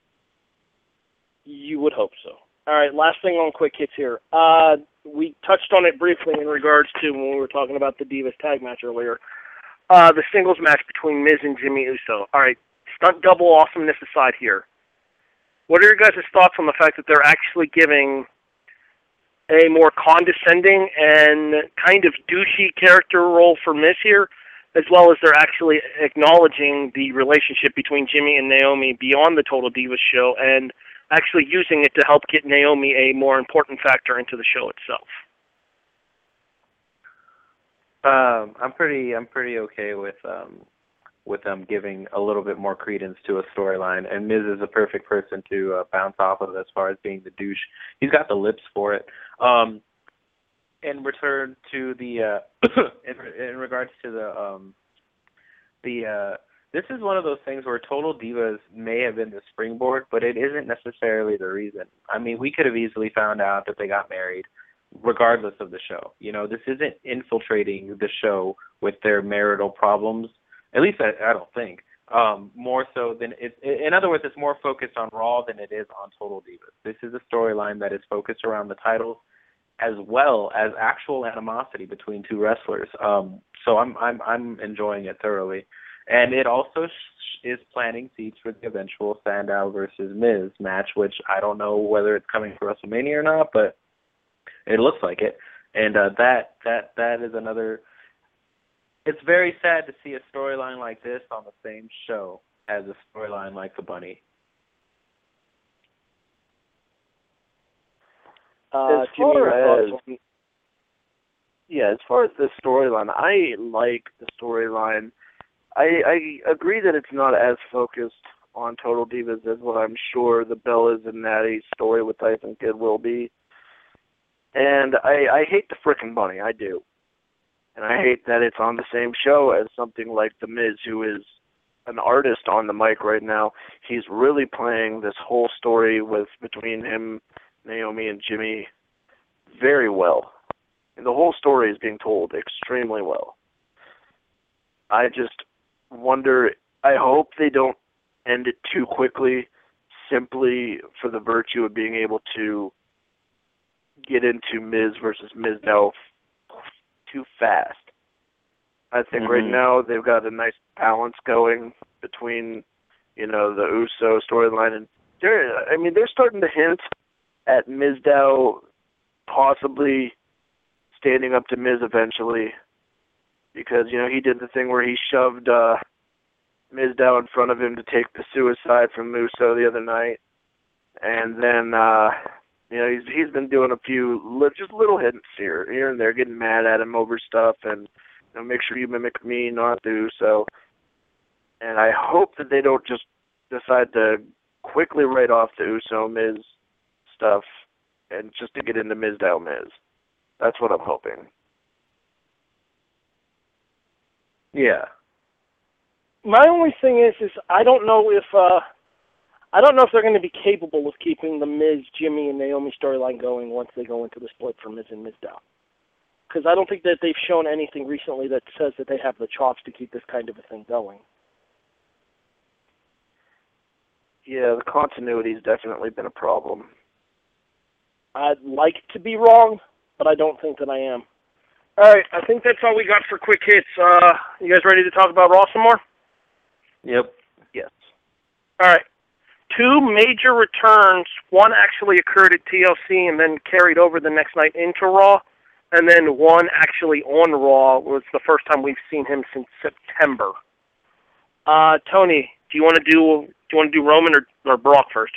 You would hope so. All right, last thing on quick hits here. Uh, we touched on it briefly in regards to when we were talking about the Divas tag match earlier. Uh, the singles match between Miz and Jimmy Uso. All right, stunt double awesomeness aside here. What are your guys' thoughts on the fact that they're actually giving a more condescending and kind of douchey character role for Miz here? As well as they're actually acknowledging the relationship between Jimmy and Naomi beyond the Total Divas show and actually using it to help get Naomi a more important factor into the show itself. Um, I'm pretty I'm pretty okay with um with them giving a little bit more credence to a storyline, and Miz is a perfect person to uh, bounce off of as far as being the douche. He's got the lips for it. Um, in return to the uh <coughs> in, in regards to the um the uh this is one of those things where total divas may have been the springboard but it isn't necessarily the reason. I mean we could have easily found out that they got married regardless of the show. You know this isn't infiltrating the show with their marital problems at least i, I don't think um more so than it in other words it's more focused on raw than it is on total divas. This is a storyline that is focused around the titles as well as actual animosity between two wrestlers. Um, so I'm I'm I'm enjoying it thoroughly, and it also sh- is planting seeds for the eventual Sandow versus Miz match, which I don't know whether it's coming for WrestleMania or not, but it looks like it. And uh, that that that is another. It's very sad to see a storyline like this on the same show as a storyline like the Bunny. Uh, as far your as yeah, as far as the storyline, I like the storyline. I I agree that it's not as focused on Total Divas as what I'm sure the Bellas and Natty story with Tyson Kidd will be. And I I hate the frickin' bunny, I do. And I hate that it's on the same show as something like The Miz, who is an artist on the mic right now. He's really playing this whole story with between him, Naomi, and Jimmy very well. And the whole story is being told extremely well. I just wonder. I hope they don't end it too quickly, simply for the virtue of being able to get into Miz versus Mizdow too fast. I think right Mhm. now they've got a nice balance going between, you know, the Uso storyline and they're. I mean, they're starting to hint at Mizdow possibly standing up to Miz eventually, because you know he did the thing where he shoved uh Mizdow in front of him to take the suicide from Uso the other night, and then uh you know he's he's been doing a few li- just little hints here here and there, getting mad at him over stuff and you know make sure you mimic me, not do so. And I hope that they don't just decide to quickly write off the Uso Miz stuff and just to get into Mizdow Miz. That's what I'm hoping. Yeah. My only thing is, is I don't know if uh, I don't know if they're going to be capable of keeping the Miz, Jimmy, and Naomi storyline going once they go into the split for Miz and Mizdow. Because I don't think that they've shown anything recently that says that they have the chops to keep this kind of a thing going. Yeah, the continuity's definitely been a problem. I'd like to be wrong, but I don't think that I am. All right, I think that's all we got for quick hits. Uh, you guys ready to talk about Raw some more? Yep. Yes. All right. Two major returns. One actually occurred at TLC and then carried over the next night into Raw, and then one actually on Raw was the first time we've seen him since September. Uh, Tony, do you want to do do you want to do Roman or or Brock first?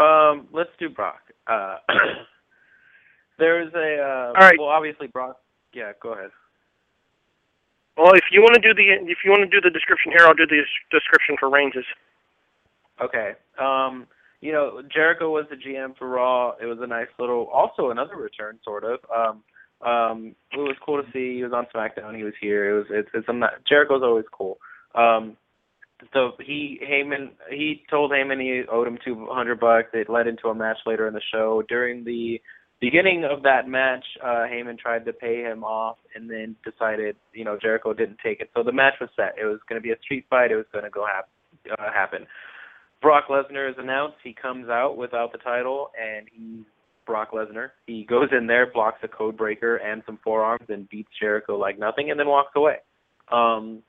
Um, let's do Brock. Uh, <coughs> there's a uh, All right. well, obviously Brock. Yeah, go ahead. Well, if you want to do the if you want to do the description here, I'll do the description for Ranges. Okay. Um, you know, Jericho was the GM for Raw. It was a nice little, also another return, sort of. Um, um, it was cool to see. He was on SmackDown. He was here. It was. It's. it's I'm not, Jericho's always cool. Um, so he Heyman he told Heyman he owed him two hundred bucks. It led into a match later in the show. During the beginning of that match, uh, Heyman tried to pay him off, and then decided, you know, Jericho didn't take it. So the match was set. It was going to be a street fight. It was going to go hap- uh, happen. Brock Lesnar is announced. He comes out without the title, and he's Brock Lesnar. He goes in there, blocks a code breaker and some forearms, and beats Jericho like nothing, and then walks away. Um,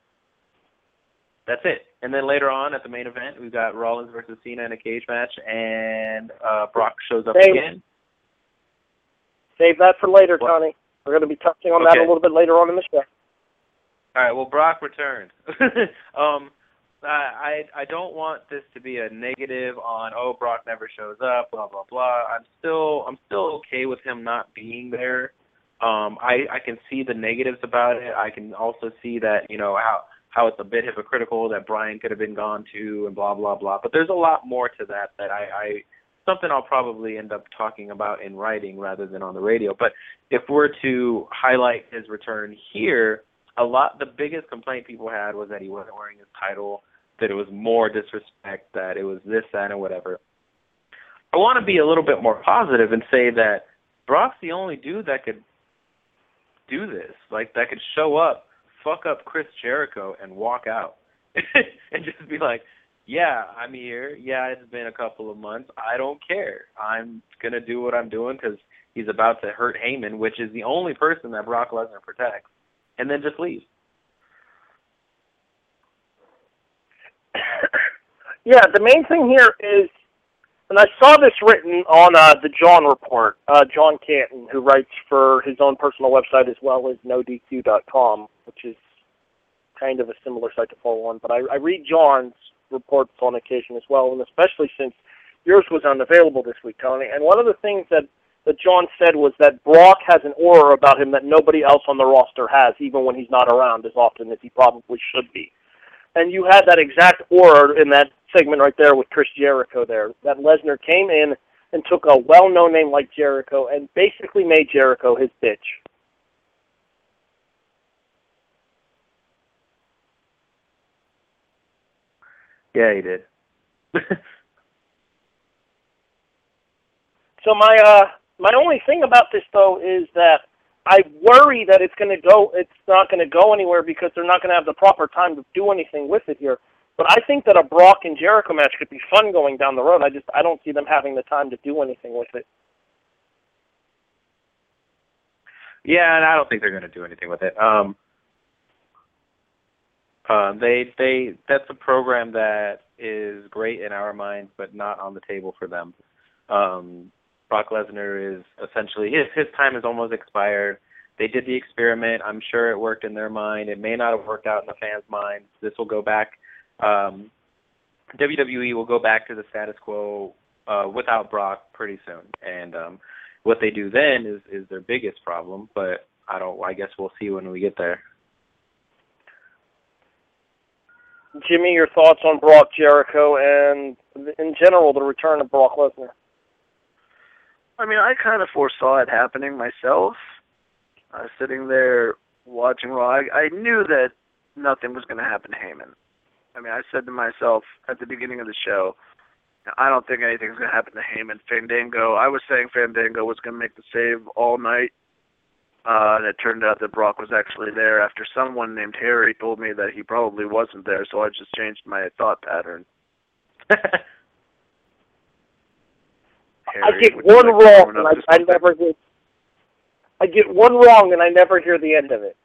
that's it. And then later on at the main event, we've got Rollins versus Cena in a cage match, and uh, Brock shows up Same. again. Save that for later, What? Tony. We're going to be touching on that a little bit later on in the show. All right. Well, Brock returns. <laughs> um, I I I don't want this to be a negative on oh Brock never shows up blah blah blah. I'm still I'm still okay with him not being there. Um, I I can see the negatives about it. I can also see that you know how how it's a bit hypocritical that Bryan could have been gone too and blah blah blah. But there's a lot more to that that I I something I'll probably end up talking about in writing rather than on the radio. But if we're to highlight his return here, a lot the biggest complaint people had was that he wasn't wearing his title, that it was more disrespect, that it was this, that, and whatever. I want to be a little bit more positive and say that Brock's the only dude that could do this, like that could show up, fuck up Chris Jericho, and walk out, <laughs> and just be like, "Yeah, I'm here. Yeah, it's been a couple of months. I don't care. I'm gonna do what I'm doing because he's about to hurt Heyman, which is the only person that Brock Lesnar protects." and then just leave. <coughs> yeah, the main thing here is, and I saw this written on uh, the John Report. Uh, John Canton, who writes for his own personal website as well as NoDQ.com, which is kind of a similar site to follow on. But I, I read John's reports on occasion as well, and especially since yours was unavailable this week, Tony. And one of the things that that John said was that Brock has an aura about him that nobody else on the roster has, even when he's not around as often as he probably should be. And you had that exact aura in that segment right there with Chris Jericho there. That Lesnar came in and took a well-known name like Jericho and basically made Jericho his bitch. Yeah, he did. <laughs> So my uh my only thing about this though is that I worry that it's going to go it's not going to go anywhere because they're not going to have the proper time to do anything with it here. But I think that a Brock and Jericho match could be fun going down the road. I just I don't see them having the time to do anything with it. Yeah, and I don't think they're going to do anything with it. Um, uh, they they that's a program that is great in our minds, but not on the table for them. Um, Brock Lesnar is essentially his his time is almost expired. They did the experiment. I'm sure it worked in their mind. It may not have worked out in the fans' minds. This will go back. Um, WWE will go back to the status quo uh, without Brock pretty soon, and um, what they do then is is their biggest problem. But I don't. I guess we'll see when we get there. Jimmy, your thoughts on Brock Jericho and in general the return of Brock Lesnar? I mean, I kind of foresaw it happening myself. I was sitting there watching Raw. I, I knew that nothing was going to happen to Heyman. I mean, I said to myself at the beginning of the show, I don't think anything's going to happen to Heyman. Fandango, I was saying Fandango was going to make the save all night. Uh, and it turned out that Brock was actually there after someone named Harry told me that he probably wasn't there, so I just changed my thought pattern. <laughs> I get one like wrong and I, I never hear. I get one wrong and I never hear the end of it.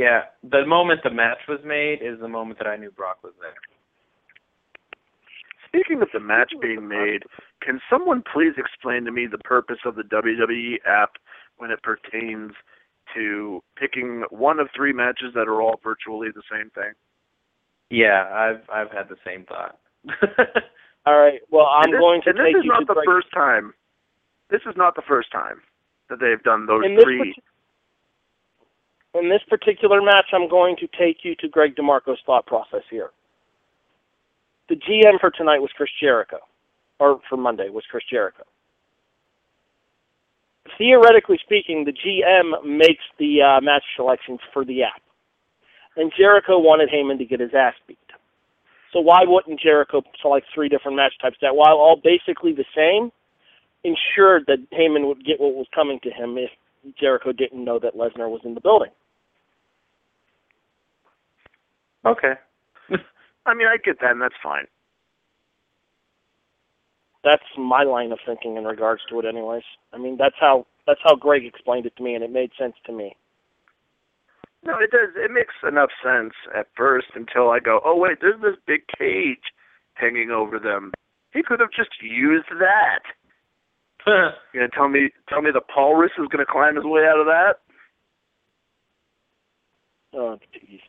Yeah, the moment the match was made is the moment that I knew Brock was there. Speaking of the match being made, can someone please explain to me the purpose of the WWE app when it pertains to picking one of three matches that are all virtually the same thing? Yeah, I've I've had the same thought. <laughs> All right. Well, I'm this, going to and this take is you not to the Greg- first time. This is not the first time that they've done those in this three. In this particular match, I'm going to take you to Greg DeMarco's thought process here. The GM for tonight was Chris Jericho, or for Monday was Chris Jericho. Theoretically speaking, the GM makes the uh, match selections for the app, and Jericho wanted Heyman to get his ass beat. So why wouldn't Jericho select three different match types that, while all basically the same, ensured that Heyman would get what was coming to him if Jericho didn't know that Lesnar was in the building. okay. <laughs> I mean, I get that, and that's fine. That's my line of thinking in regards to it, anyways. I mean, that's how that's how Greg explained it to me, and it made sense to me. No, it does. It makes enough sense at first until I go, oh wait, there's this big cage hanging over them. He could have just used that. <laughs> You gonna tell me tell me the Paulus is gonna climb his way out of that? Oh, jeez.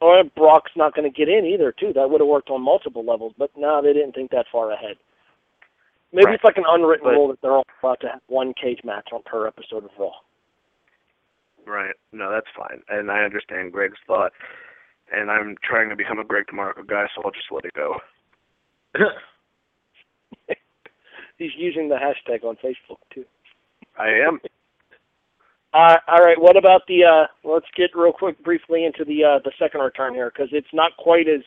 Or Brock's not going to get in either, too. That would have worked on multiple levels, but no, they didn't think that far ahead. Maybe Right. it's like an unwritten But- rule that they're all allowed to have one cage match on per episode of Raw. Right. No, that's fine. And I understand Greg's thought. And I'm trying to become a Greg DeMarco guy, so I'll just let it go. <laughs> He's using the hashtag on Facebook too. I am. Uh, all right. What about the? Uh, let's get real quick, briefly into the uh, the second return here, because it's not quite as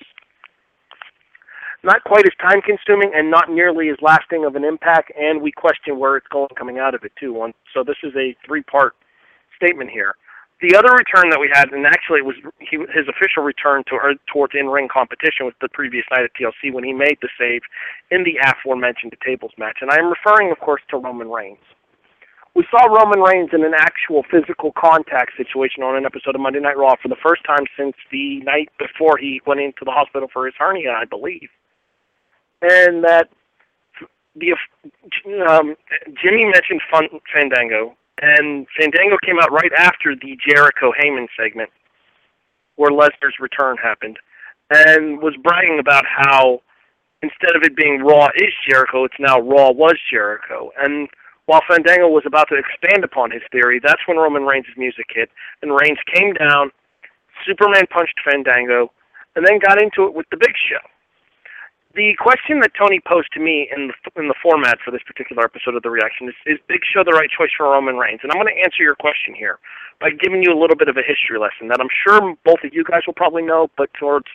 not quite as time consuming and not nearly as lasting of an impact. And we question where it's going coming out of it too. One. So this is a three part statement here. The other return that we had, and actually it was he, his official return to or towards in-ring competition was the previous night at TLC when he made the save in the aforementioned tables match, and I'm referring, of course, to Roman Reigns. We saw Roman Reigns in an actual physical contact situation on an episode of Monday Night Raw for the first time since the night before he went into the hospital for his hernia, I believe. And that the um, Jimmy mentioned Fun, Fandango, and Fandango came out right after the Jericho Heyman segment, where Lesnar's return happened, and was bragging about how instead of it being Raw is Jericho, it's now Raw was Jericho. And while Fandango was about to expand upon his theory, that's when Roman Reigns' music hit, and Reigns came down, Superman punched Fandango, and then got into it with the Big Show. The question that Tony posed to me in the in the format for this particular episode of the reaction is: Is Big Show the right choice for Roman Reigns? And I'm going to answer your question here by giving you a little bit of a history lesson that I'm sure both of you guys will probably know, but towards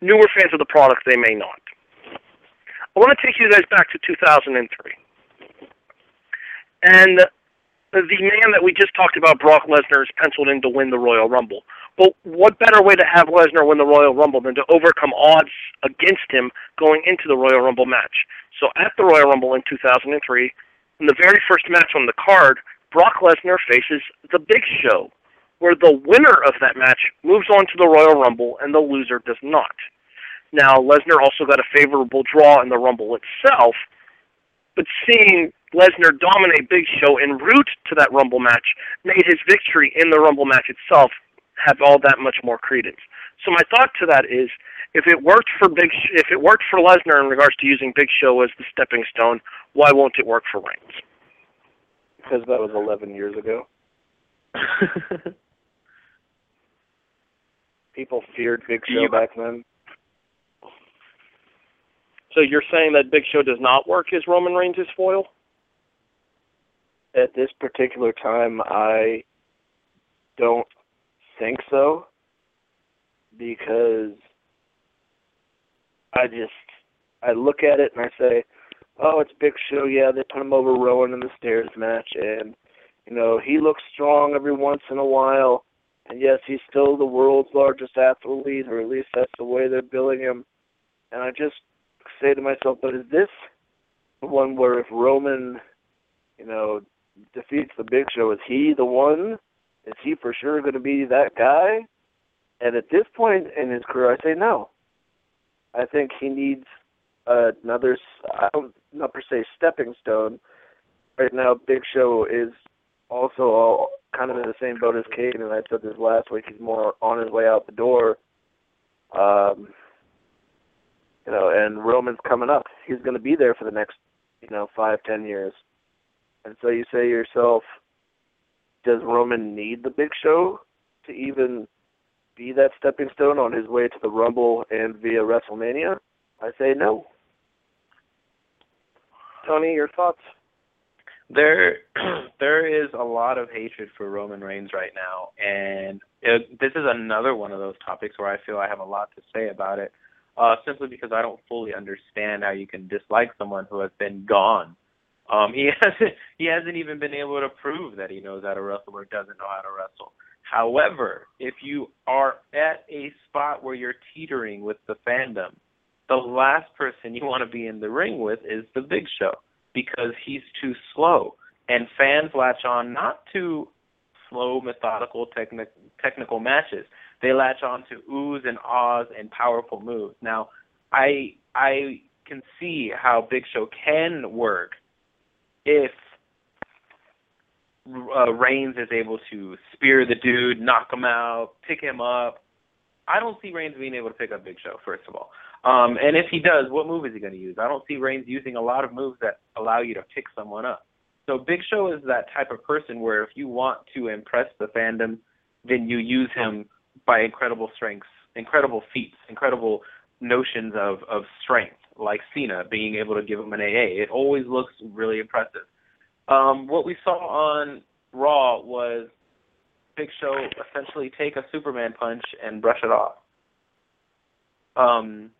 newer fans of the product, they may not. I want to take you guys back to 2003, and the man that we just talked about, Brock Lesnar, is penciled in to win the Royal Rumble. Well, what better way to have Lesnar win the Royal Rumble than to overcome odds against him going into the Royal Rumble match? So at the Royal Rumble in 2003, in the very first match on the card, Brock Lesnar faces The Big Show, where the winner of that match moves on to the Royal Rumble and the loser does not. Now, Lesnar also got a favorable draw in the Rumble itself, but seeing Lesnar dominate Big Show en route to that Rumble match made his victory in the Rumble match itself have all that much more credence. So my thought to that is, if it worked for Big, Sh- if it worked for Lesnar in regards to using Big Show as the stepping stone, why won't it work for Reigns? Because that was 11 years ago. <laughs> People feared Big Show You- back then. So you're saying that Big Show does not work as Roman Reigns' foil? At this particular time, I don't think so because I just I look at it and I say, "Oh, it's Big Show. Yeah, they put him over Rowan in the stairs match, and you know he looks strong every once in a while. And yes, he's still the world's largest athlete, or at least that's the way they're billing him. And I just say to myself, but is this the one where if Roman, you know, defeats the Big Show, is he the one? Is he for sure going to be that guy? And at this point in his career, I say no. I think he needs another, I don't, not per se stepping stone. Right now, Big Show is also all kind of in the same boat as Kane, and I said this last week. He's more on his way out the door. Um, you know, and Roman's coming up. He's going to be there for the next, you know, five, ten years. And so you say to yourself, does Roman need the Big Show to even be that stepping stone on his way to the Rumble and via WrestleMania? I say no. Tony, your thoughts? there <clears throat> there is a lot of hatred for Roman Reigns right now, and it, this is another one of those topics where I feel I have a lot to say about it, uh, simply because I don't fully understand how you can dislike someone who has been gone. Um, he <laughs> hasn't he hasn't even been able to prove that he knows how to wrestle or doesn't know how to wrestle. However, if you are at a spot where you're teetering with the fandom, the last person you want to be in the ring with is the Big Show because he's too slow. And fans latch on not to slow, methodical, techni- technical matches. They latch on to oohs and ahs and powerful moves. Now, I I can see how Big Show can work if uh, Reigns is able to spear the dude, knock him out, pick him up. I don't see Reigns being able to pick up Big Show, first of all. Um, and if he does, what move is he going to use? I don't see Reigns using a lot of moves that allow you to pick someone up. So Big Show is that type of person where if you want to impress the fandom, then you use him by incredible strengths, incredible feats, incredible notions of of strength, like Cena being able to give him an AA. It always looks really impressive. Um, what we saw on Raw was Big Show essentially take a Superman punch and brush it off. Um,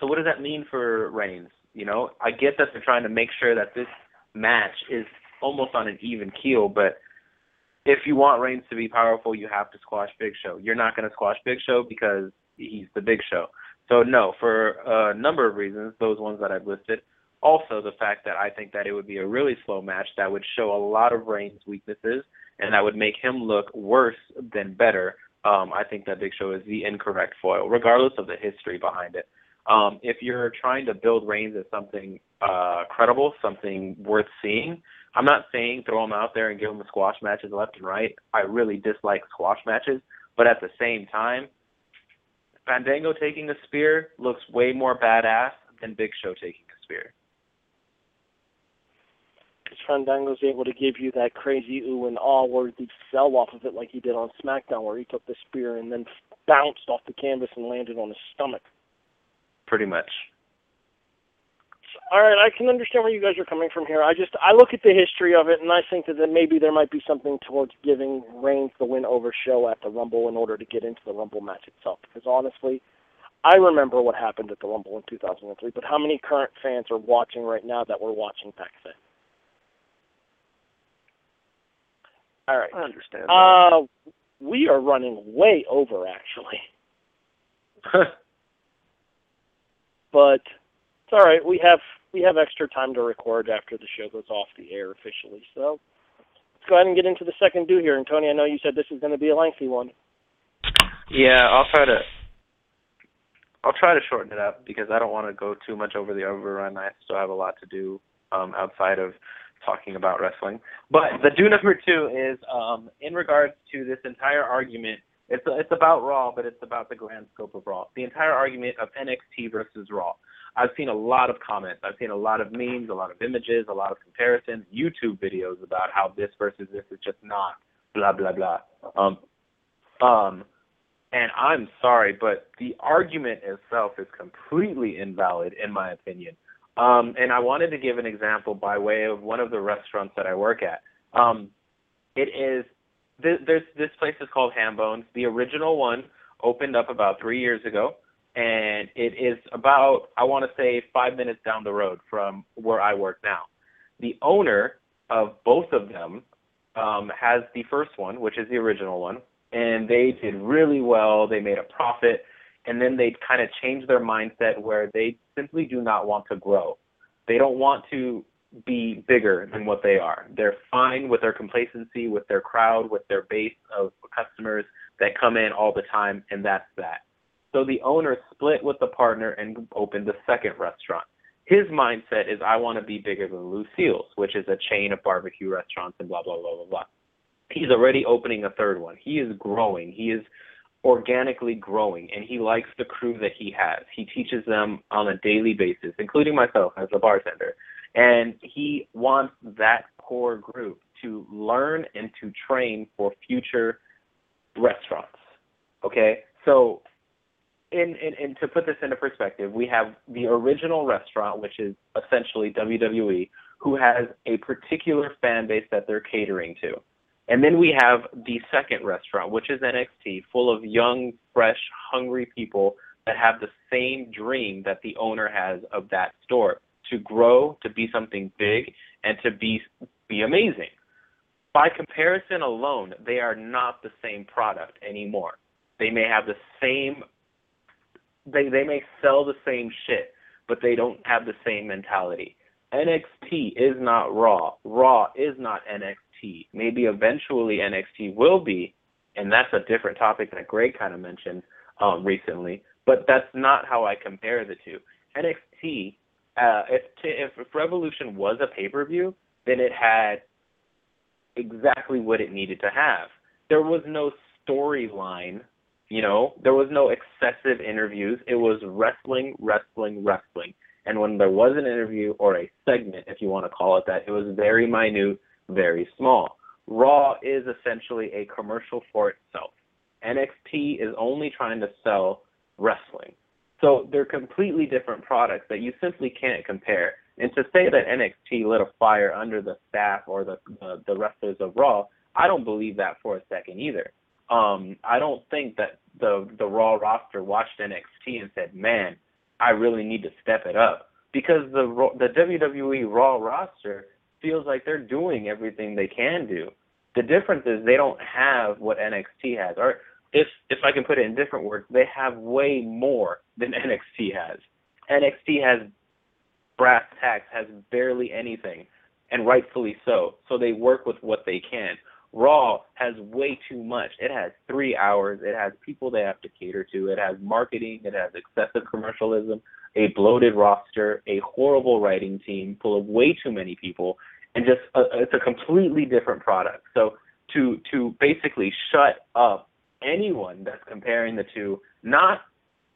so what does that mean for Reigns? You know, I get that they're trying to make sure that this match is almost on an even keel, but if you want Reigns to be powerful, you have to squash Big Show. You're not going to squash Big Show because he's the Big Show. So no, for a number of reasons, those ones that I've listed. Also, the fact that I think that it would be a really slow match that would show a lot of Reigns' weaknesses and that would make him look worse than better. Um, I think that Big Show is the incorrect foil, regardless of the history behind it. Um, if you're trying to build Reigns as something uh, credible, something worth seeing, I'm not saying throw him out there and give him squash matches left and right. I really dislike squash matches, but at the same time, Fandango taking a spear looks way more badass than Big Show taking a spear. Because Fandango's able to give you that crazy ooh and ah worthy sell off of it like he did on SmackDown, where he took the spear and then bounced off the canvas and landed on his stomach. Pretty much. All right, I can understand where you guys are coming from here. I just I look at the history of it, and I think that maybe there might be something towards giving Reigns the win over Show at the Rumble in order to get into the Rumble match itself. Because honestly, I remember what happened at the Rumble in 2003, but how many current fans are watching right now that were watching back then? All right. I understand. that. Uh, we are running way over actually, <laughs> but all right. We have we have extra time to record after the show goes off the air officially. So let's go ahead and get into the second do here. And Tony, I know you said this is going to be a lengthy one. Yeah, I'll try to. I'll try to shorten it up because I don't want to go too much over the overrun. I still have a lot to do um, outside of talking about wrestling. But the do number two is um, in regards to this entire argument. It's it's about Raw, but it's about the grand scope of Raw. The entire argument of NXT versus Raw. I've seen a lot of comments. I've seen a lot of memes, a lot of images, a lot of comparisons, YouTube videos about how this versus this is just not blah blah blah. Um, um, and I'm sorry, but the argument itself is completely invalid in my opinion. Um, and I wanted to give an example by way of one of the restaurants that I work at. Um, it is th- there's this place is called Hambones. The original one opened up about three years ago, and it is about I want to say five minutes down the road from where I work now. The owner of both of them um, has the first one, which is the original one, and they did really well. They made a profit, and then they kind of changed their mindset where they simply do not want to grow. They don't want to be bigger than what they are. They're fine with their complacency, with their crowd, with their base of customers that come in all the time, and that's that. So the owner split with the partner and opened the second restaurant. His mindset is I want to be bigger than Lucille's, which is a chain of barbecue restaurants and blah blah blah blah blah. He's already opening a third one. He is growing. He is organically growing and he likes the crew that he has. He teaches them on a daily basis, including myself as a bartender. And he wants that core group to learn and to train for future restaurants. Okay? So in, in, in to put this into perspective, we have the original restaurant, which is essentially WWE, who has a particular fan base that they're catering to. And then we have the second restaurant, which is NXT, full of young, fresh, hungry people that have the same dream that the owner has of that store to grow, to be something big, and to be be amazing. By comparison alone, they are not the same product anymore. They may have the same they they may sell the same shit, but they don't have the same mentality. NXT is not Raw. Raw is not NXT. Maybe eventually NXT will be, and that's a different topic that Greg kind of mentioned um, recently. But that's not how I compare the two. NXT, uh, if, if if R Evolution was a pay per view, then it had exactly what it needed to have. There was no storyline you know, there was no excessive interviews. It was wrestling, wrestling, wrestling. And when there was an interview or a segment, if you want to call it that, it was very minute, very small. Raw is essentially a commercial for itself. NXT is only trying to sell wrestling. So they're completely different products that you simply can't compare. And to say that NXT lit a fire under the staff or the, the, the wrestlers of Raw, I don't believe that for a second either. Um, I don't think that the the Raw roster watched NXT and said, "Man, I really need to step it up," because the the WWE Raw roster feels like they're doing everything they can do. The difference is they don't have what NXT has, or if if I can put it in different words, they have way more than <laughs> NXT has. NXT has brass tacks, has barely anything, and rightfully so. So they work with what they can. Raw has way too much. It has three hours. It has people they have to cater to. It has marketing. It has excessive commercialism, a bloated roster, a horrible writing team full of way too many people, and just a, it's a completely different product. So to to basically shut up anyone that's comparing the two, not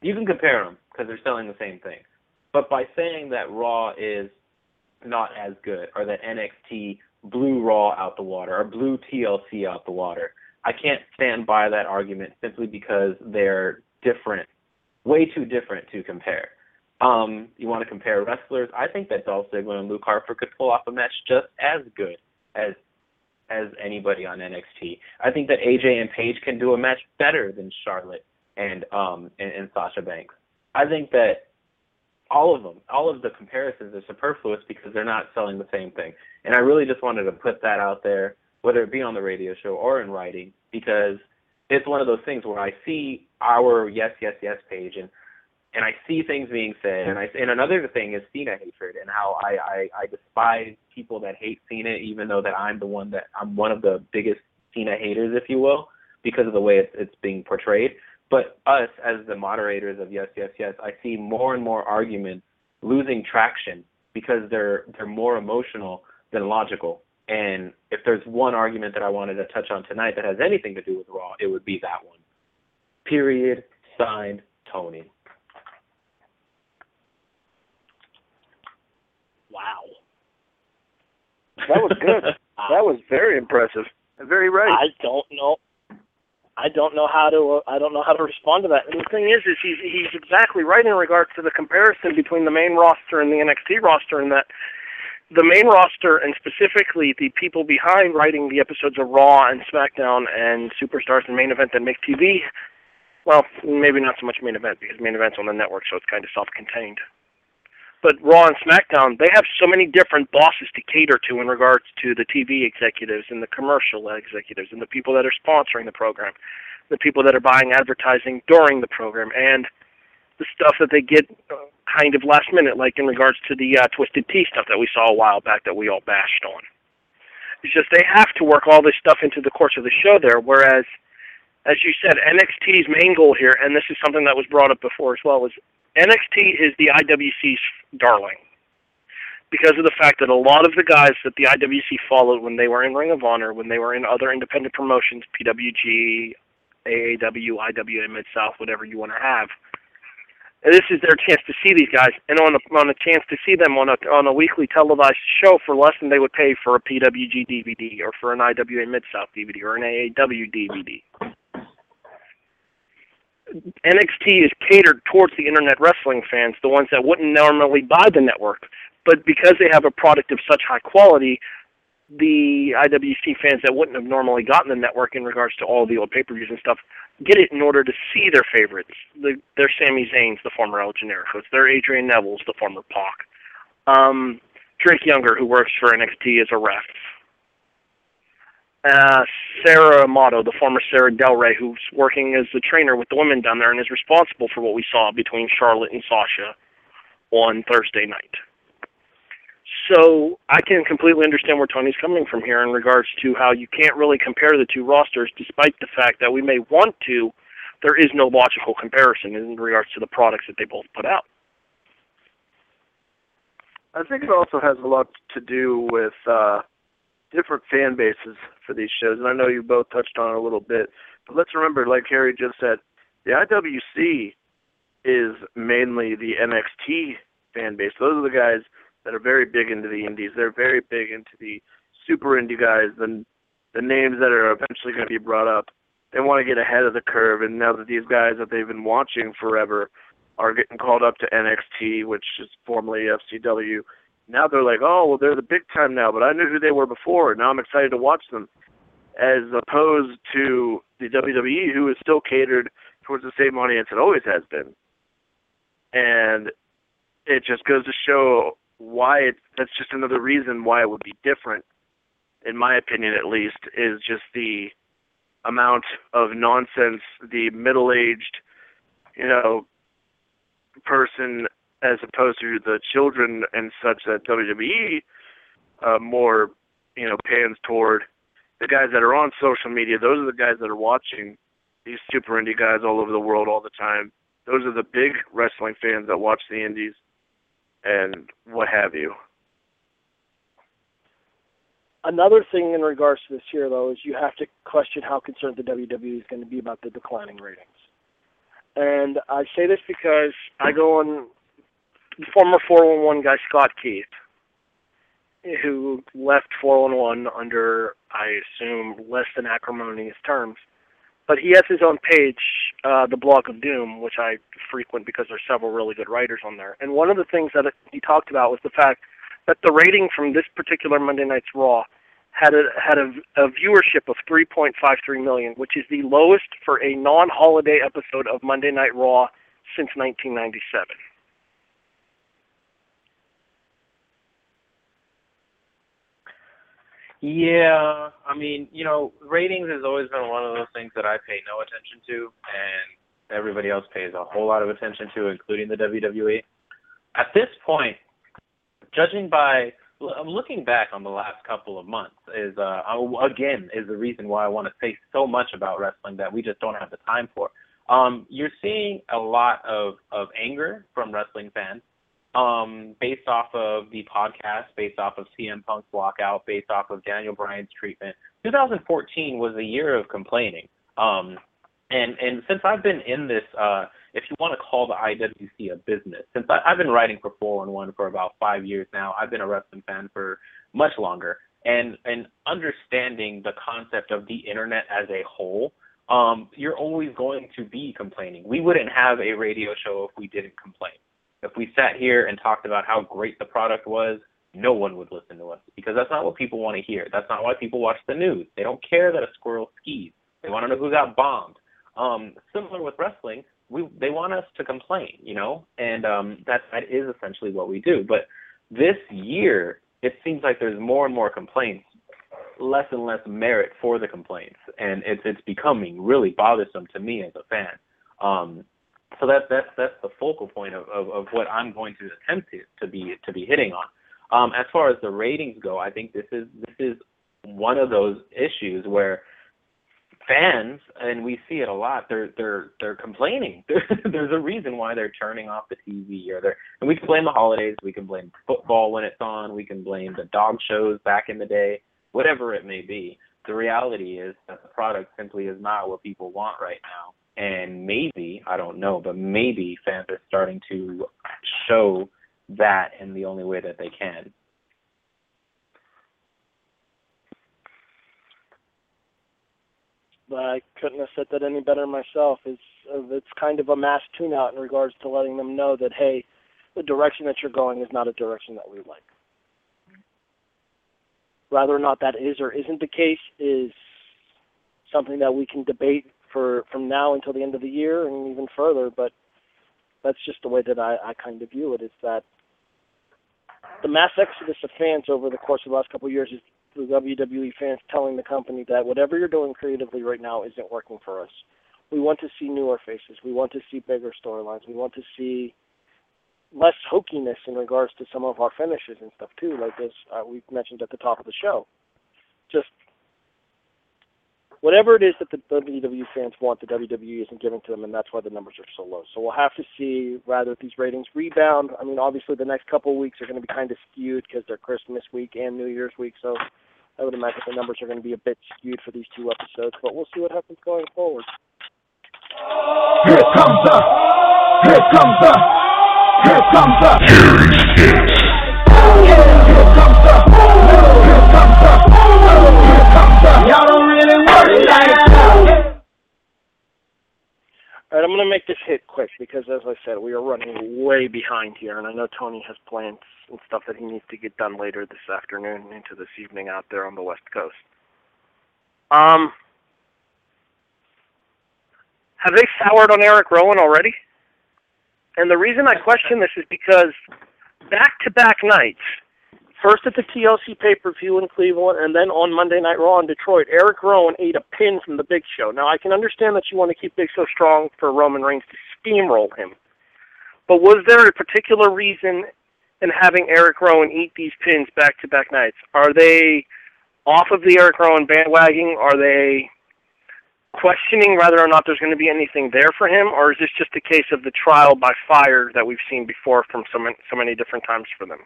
you can compare them because they're selling the same thing, but by saying that Raw is not as good or that NXT blew Raw out the water or blew TLC out the water. I can't stand by that argument simply because they're different, way too different to compare. Um, you want to compare wrestlers? I think that Dolph Ziggler and Luke Harper could pull off a match just as good as as anybody on NXT. I think that AJ and Paige can do a match better than Charlotte and um and, and Sasha Banks. I think that all of them, all of the comparisons are superfluous because they're not selling the same thing. And I really just wanted to put that out there, whether it be on the radio show or in writing, because it's one of those things where I see our yes, yes, yes page and and I see things being said, and I and another thing is Cena hatred and how I, I I despise people that hate Cena, even though that I'm the one that I'm one of the biggest Cena haters, if you will, because of the way it's it's being portrayed. But us as the moderators of Yes, Yes, Yes, I see more and more arguments losing traction because they're they're more emotional than logical. And if there's one argument that I wanted to touch on tonight that has anything to do with Raw, it would be that one. Period. Signed, Tony. Wow. That was good. <laughs> that was very impressive. Very right. I don't know. I don't know how to. Uh, I don't know how to respond to that. And the thing is, is he's he's exactly right in regards to the comparison between the main roster and the NXT roster, in that the main roster and specifically the people behind writing the episodes of Raw and SmackDown and Superstars and Main Event that make TV. Well, maybe not so much main event because main event's on the network, so it's kind of self-contained but Raw and SmackDown, they have so many different bosses to cater to in regards to the TV executives and the commercial executives and the people that are sponsoring the program, the people that are buying advertising during the program, and the stuff that they get uh, kind of last minute, like in regards to the uh, Twisted Tea stuff that we saw a while back that we all bashed on. It's just they have to work all this stuff into the course of the show there, whereas as you said, NXT's main goal here, and this is something that was brought up before as well, is NXT is the IWC's darling because of the fact that a lot of the guys that the IWC followed when they were in Ring of Honor, when they were in other independent promotions, PWG, AAW, IWA, Mid South, whatever you want to have, this is their chance to see these guys, and on a on a chance to see them on a on a weekly televised show for less than they would pay for a PWG DVD or for an IWA Mid South DVD or an AAW DVD. NXT is catered towards the internet wrestling fans, the ones that wouldn't normally buy the network. But because they have a product of such high quality, the IWC fans that wouldn't have normally gotten the network in regards to all the old pay-per-views and stuff get it in order to see their favorites. The, they're Sami Zayn's, the former El Generico. They're Adrian Neville's, the former Pac. Um, Drake Younger, who works for NXT as a ref uh, Sara Amato, the former Sara Del Rey, who's working as the trainer with the women down there and is responsible for what we saw between Charlotte and Sasha on Thursday night. So I can completely understand where Tony's coming from here in regards to how you can't really compare the two rosters, despite the fact that we may want to. There is no logical comparison in regards to the products that they both put out. I think it also has a lot to do with uh, different fan bases for these shows, and I know you both touched on it a little bit. But let's remember, like Harry just said, the IWC is mainly the NXT fan base. Those are the guys that are very big into the indies. They're very big into the super indie guys, the the names that are eventually going to be brought up. They want to get ahead of the curve, and now that these guys that they've been watching forever are getting called up to NXT, which is formerly FCW, now they're like, oh, well, they're the big time now, but I knew who they were before. Now I'm excited to watch them, as opposed to the WWE, who is still catered towards the same audience it always has been. And it just goes to show why it, that's just another reason why it would be different, in my opinion at least, is just the amount of nonsense the middle-aged, you know, person as opposed to the children and such that WWE uh, more, you know, pans toward. The guys that are on social media, those are the guys that are watching these super indie guys all over the world all the time. Those are the big wrestling fans that watch the indies and what have you. Another thing in regards to this here, though, is you have to question how concerned the WWE is going to be about the declining ratings. And I say this because I go on former 411 guy Scott Keith, who left 411 under, I assume, less than acrimonious terms, but he has his own page, uh, the Blog of Doom, which I frequent because there's several really good writers on there. And one of the things that he talked about was the fact that the rating from this particular Monday Night's Raw had a had a, a viewership of 3.53 million, which is the lowest for a non-holiday episode of Monday Night Raw since 1997. Yeah, I mean, you know, ratings has always been one of those things that I pay no attention to, and everybody else pays a whole lot of attention to, including the WWE. At this point, judging by I'm looking back on the last couple of months is uh again is the reason why I want to say so much about wrestling that we just don't have the time for. Um, you're seeing a lot of of anger from wrestling fans, um, based off of the podcast, based off of CM Punk's walkout, based off of Daniel Bryan's treatment. 2014 was a year of complaining. Um, and and since I've been in this, uh, if you want to call the IWC a business, since I, I've been writing for 411 for about five years now, I've been a wrestling fan for much longer, and and understanding the concept of the internet as a whole, um, you're always going to be complaining. We wouldn't have a radio show if we didn't complain. If we sat here and talked about how great the product was, no one would listen to us because that's not what people want to hear. That's not why people watch the news. They don't care that a squirrel skis. They want to know who got bombed. Um, similar with wrestling, we they want us to complain, you know, and um, that that is essentially what we do. But this year, it seems like there's more and more complaints, less and less merit for the complaints, and it's it's becoming really bothersome to me as a fan. Um, so that's that's that's the focal point of, of, of what I'm going to attempt to, to be to be hitting on. Um, as far as the ratings go, I think this is this is one of those issues where fans, and we see it a lot. They're they're they're complaining. <laughs> There's a reason why they're turning off the TV, or they're and we can blame the holidays. We can blame football when it's on. We can blame the dog shows back in the day. Whatever it may be, the reality is that the product simply is not what people want right now. And maybe I don't know, but maybe fans are starting to show that in the only way that they can. I couldn't have said that any better myself. It's uh, it's kind of a mass tune-out in regards to letting them know that hey, the direction that you're going is not a direction that we like. Whether or not that is or isn't the case is something that we can debate for from now until the end of the year and even further. But that's just the way that I, I kind of view it. Is that the mass exodus of fans over the course of the last couple of years is the WWE fans telling the company that whatever you're doing creatively right now isn't working for us. We want to see newer faces. We want to see bigger storylines. We want to see less hokiness in regards to some of our finishes and stuff too, like as uh, we mentioned at the top of the show. Just whatever it is that the WWE fans want, the WWE isn't giving to them, and that's why the numbers are so low. So we'll have to see rather if these ratings rebound. I mean, obviously the next couple of weeks are going to be kind of skewed because they're Christmas week and New Year's week, so I would imagine the numbers are going to be a bit skewed for these two episodes, but we'll see what happens going forward. Here comes the, here comes the, here comes the, here All right, I'm going to make this hit quick because, as I said, we are running way behind here, and I know Tony has plans and stuff that he needs to get done later this afternoon into this evening out there on the West Coast. Um, have they soured on Eric Rowan already? And the reason I question this is because back-to-back nights, first at the TLC pay-per-view in Cleveland, and then on Monday Night Raw in Detroit, Eric Rowan ate a pin from the Big Show. Now I can understand that you want to keep Big Show strong for Roman Reigns to steamroll him, but was there a particular reason in having Eric Rowan eat these pins back-to-back nights? Are they off of the Eric Rowan bandwagon? Are they questioning whether or not there's going to be anything there for him, or is this just a case of the trial by fire that we've seen before from so many, so many different times for them?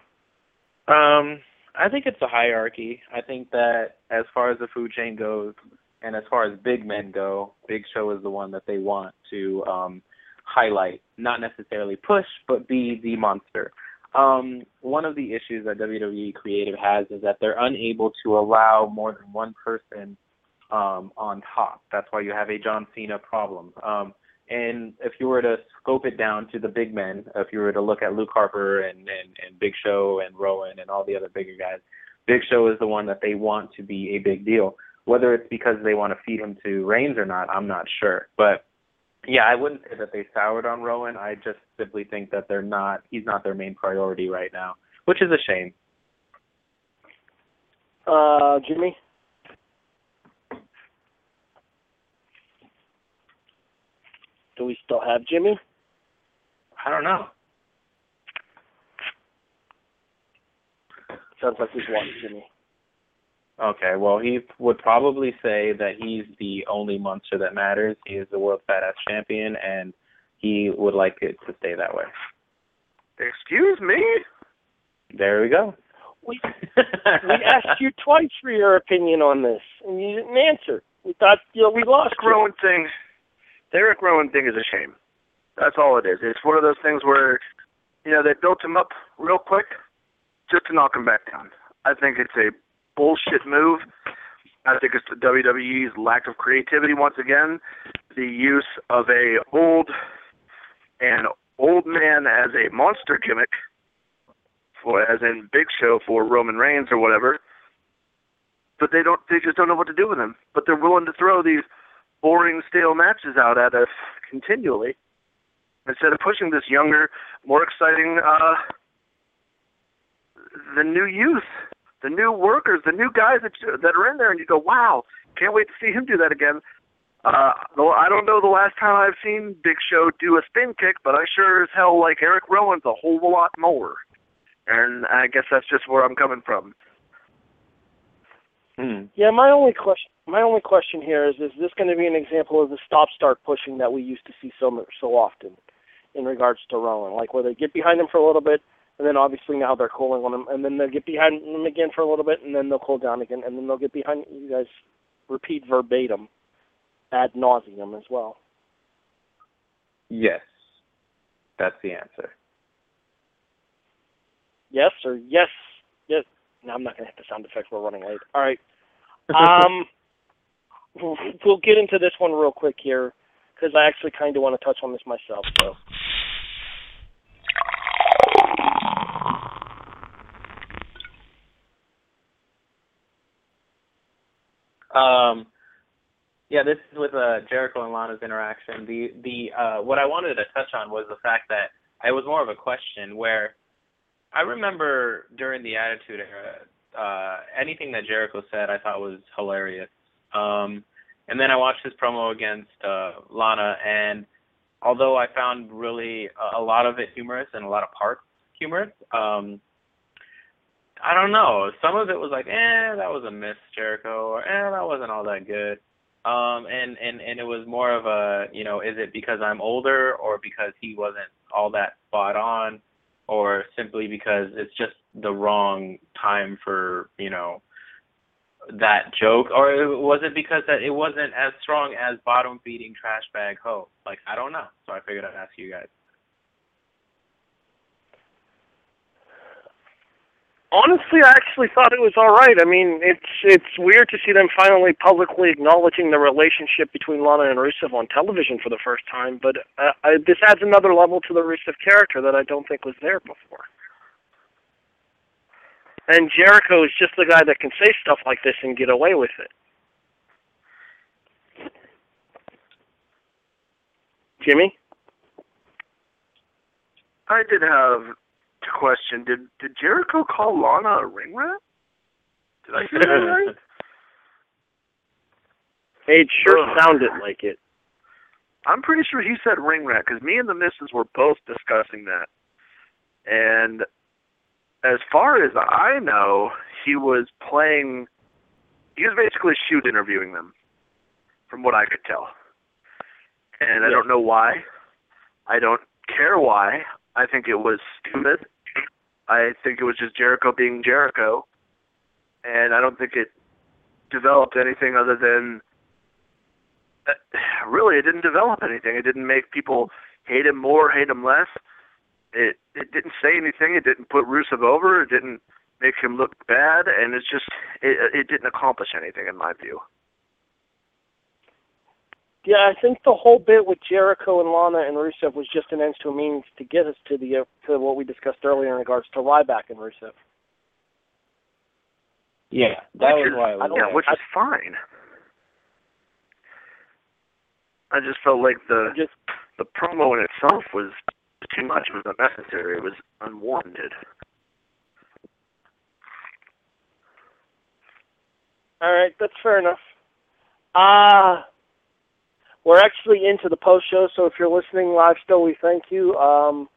Um, I think it's a hierarchy. I think that as far as the food chain goes, and as far as big men go, Big Show is the one that they want to um, highlight, not necessarily push, but be the monster. Um, one of the issues that WWE Creative has is that they're unable to allow more than one person um, on top. That's why you have a John Cena problem. Um, and if you were to scope it down to the big men, if you were to look at Luke Harper and, and, and Big Show and Rowan and all the other bigger guys, Big Show is the one that they want to be a big deal. Whether it's because they want to feed him to Reigns or not, I'm not sure. But yeah, I wouldn't say that they soured on Rowan. I just simply think that they're not he's not their main priority right now, which is a shame. Uh, Jimmy. Do we still have Jimmy? I don't know. Sounds like we've lost Jimmy. Okay, well, he would probably say that he's the only monster that matters. He is the world badass champion, and he would like it to stay that way. Excuse me? There we go. We we asked you twice for your opinion on this, and you didn't answer. We thought you know we lost Eric Rowan thing. The Eric Rowan thing is a shame. That's all it is. It's one of those things where, you know, they built him up real quick just to knock him back down. I think it's a bullshit move. I think it's the WWE's lack of creativity once again, the use of a old an old man as a monster gimmick for as in Big Show for Roman Reigns or whatever. But they don't they just don't know what to do with him. But they're willing to throw these boring, stale matches out at us continually instead of pushing this younger, more exciting uh the new youth, the new workers, the new guys that that are in there, and you go, wow, can't wait to see him do that again. Uh, though I don't know the last time I've seen Big Show do a spin kick, but I sure as hell like Eric Rowan's a whole lot more. And I guess that's just where I'm coming from. Hmm. Yeah, my only question my only question here is is this going to be an example of the stop start pushing that we used to see so so often in regards to Rowan, like where they get behind him for a little bit and then obviously now they're cooling on him and then they'll get behind him again for a little bit and then they'll cool down again and then they'll get behind you guys repeat verbatim ad nauseum as well. Yes. That's the answer. Yes or yes yes no, I'm not gonna hit the sound effects, we're running late. All right. <laughs> Um we'll, get into this one real quick here because I actually kind of want to touch on this myself. So, Um, yeah, this is with uh, Jericho and Lana's interaction. The the uh, what I wanted to touch on was the fact that it was more of a question where I remember during the Attitude Era, uh, anything that Jericho said I thought was hilarious. Um, and then I watched his promo against uh, Lana, and although I found really a, lot of it humorous and a lot of parts humorous, um, I don't know. Some of it was like, eh, that was a miss, Jericho, or eh, that wasn't all that good. Um, and and and it was more of a, you know, is it because I'm older, or because he wasn't all that spot on, or simply because it's just the wrong time for, you know, that joke, or was it because that it wasn't as strong as bottom feeding trash bag ho? Like I don't know. So I figured I'd ask you guys. honestly, I actually thought it was all right. I mean, it's it's weird to see them finally publicly acknowledging the relationship between Lana and Rusev on television for the first time. But uh, I, this adds another level to the Rusev character that I don't think was there before. And Jericho is just the guy that can say stuff like this and get away with it. Jimmy? I did have a question. Did did Jericho call Lana a ring rat? Did I hear that right? <laughs> It sure Ugh. sounded like it. I'm pretty sure he said ring rat because me and the missus were both discussing that. And as far as I know, he was playing. He was basically shoot interviewing them, from what I could tell. And I don't know why. I don't care why. I think it was stupid. I think it was just Jericho being Jericho. And I don't think it developed anything other than uh, really it didn't develop anything. It didn't make people hate him more, hate him less. It it didn't say anything. It didn't put Rusev over. It didn't make him look bad, and it's just it it didn't accomplish anything in my view. Yeah, I think the whole bit with Jericho and Lana and Rusev was just an ends to a means to get us to the uh, to what we discussed earlier in regards to Ryback and Rusev. Yeah, that Which was is- why. It was yeah, there. which is fine. I just felt like the Just the promo in itself was too much. It was unnecessary. It was unwarranted. all right, that's fair enough. Uh we're actually into the post show, so if you're listening live still, we thank you. Um,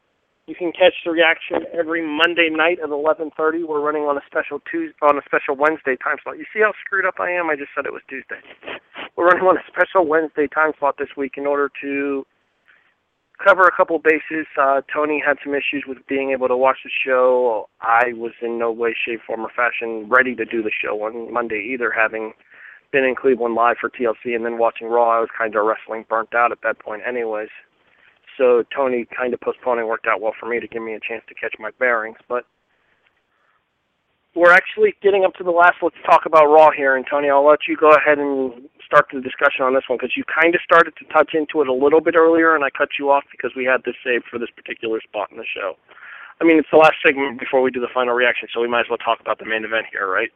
you can catch the reaction every Monday night at 11:30. We're running on a special Tuesday, on a special Wednesday time slot. You see how screwed up I am? I just said it was Tuesday. We're running on a special Wednesday time slot this week in order to cover a couple bases. Uh, Tony had some issues with being able to watch the show. I was in no way, shape, form, or fashion ready to do the show on Monday either, having been in Cleveland live for TLC and then watching Raw. I was kind of wrestling burnt out at that point, anyways. So Tony kind of postponing worked out well for me to give me a chance to catch my bearings. But we're actually getting up to the last. Let's talk about Raw here, and Tony, I'll let you go ahead and start the discussion on this one because you kind of started to touch into it a little bit earlier, and I cut you off because we had this saved for this particular spot in the show. I mean, it's the last segment before we do the final reaction, so we might as well talk about the main event here, right?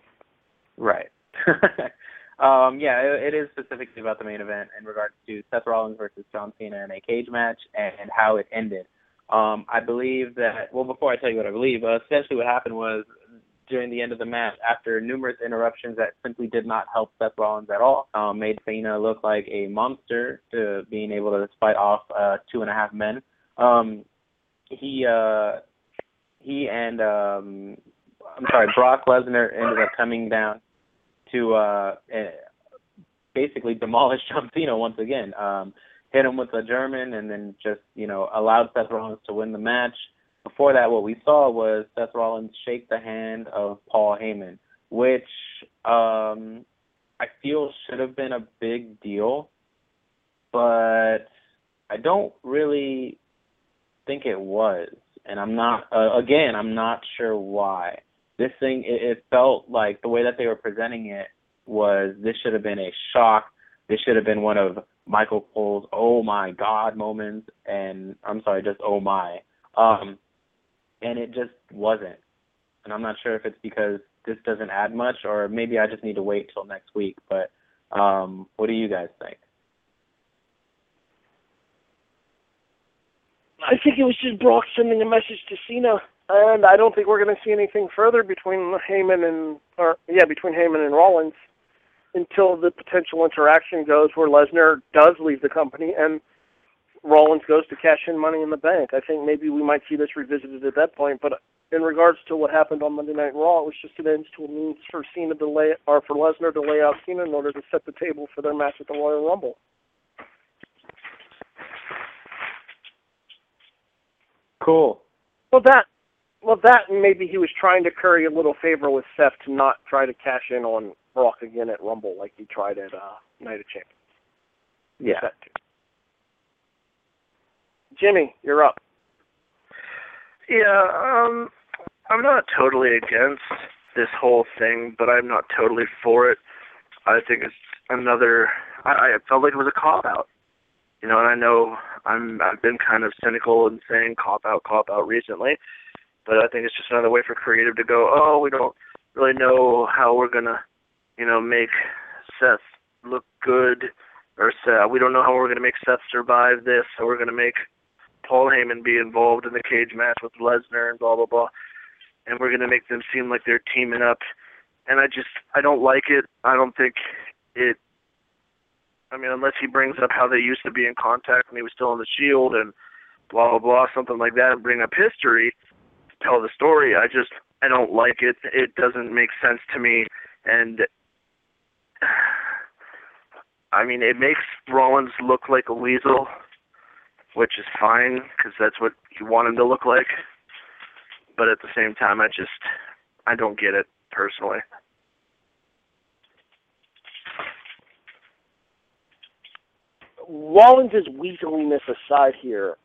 Right. <laughs> um, yeah, it, it is specifically about the main event in regards to Seth Rollins versus John Cena in a cage match and how it ended. Um, I believe that, well, before I tell you what I believe, uh, essentially what happened was during the end of the match, after numerous interruptions that simply did not help Seth Rollins at all, um, made Cena look like a monster to being able to fight off uh, two and a half men. Um, he uh, he and um, I'm sorry, Brock Lesnar ended up coming down to uh, basically demolish <laughs> John Cena once again. Um, hit him with a German, and then just you know allowed Seth Rollins to win the match. Before that, what we saw was Seth Rollins shake the hand of Paul Heyman, which um, I feel should have been a big deal, but I don't really think it was, and I'm not. Uh, again, I'm not sure why. This thing, it, it felt like the way that they were presenting it was this should have been a shock. This should have been one of Michael Cole's "Oh my God" moments, and I'm sorry, just "Oh my," um, and it just wasn't. And I'm not sure if it's because this doesn't add much, or maybe I just need to wait till next week. But um, what do you guys think? I think it was just Brock sending a message to Cena, and I don't think we're going to see anything further between Heyman and, or yeah, between Heyman and Rollins until the potential interaction goes where Lesnar does leave the company and Rollins goes to cash in Money in the Bank. I think maybe we might see this revisited at that point, but in regards to what happened on Monday Night Raw, it was just an ends to a means for Cena to lay, or for Lesnar to lay out Cena in order to set the table for their match at the Royal Rumble. Cool. Well, that, well, that and maybe he was trying to curry a little favor with Seth to not try to cash in on Brock again at Rumble like he tried at uh, Night of Champions. Yeah. Jimmy, you're up. Yeah, um, I'm not totally against this whole thing, but I'm not totally for it. I think it's another. I, I felt like it was a cop out, you know. And I know I'm I've been kind of cynical and saying cop out, cop out recently, but I think it's just another way for creative to go. Oh, we don't really know how we're gonna, you know, make Seth look good, or Seth, we don't know how we're gonna make Seth survive this, so we're gonna make Paul Heyman be involved in the cage match with Lesnar and blah blah blah, and we're gonna make them seem like they're teaming up, and I just I don't like it. I don't think it. I mean, unless he brings up how they used to be in contact when he was still in the Shield and blah blah blah, something like that, and bring up history, to tell the story. I just I don't like it. It doesn't make sense to me, and <sighs> I mean, it makes Rollins look like a weasel which is fine because that's what you want him to look like. But at the same time, I just I don't get it personally. Rollins' weaseliness aside here,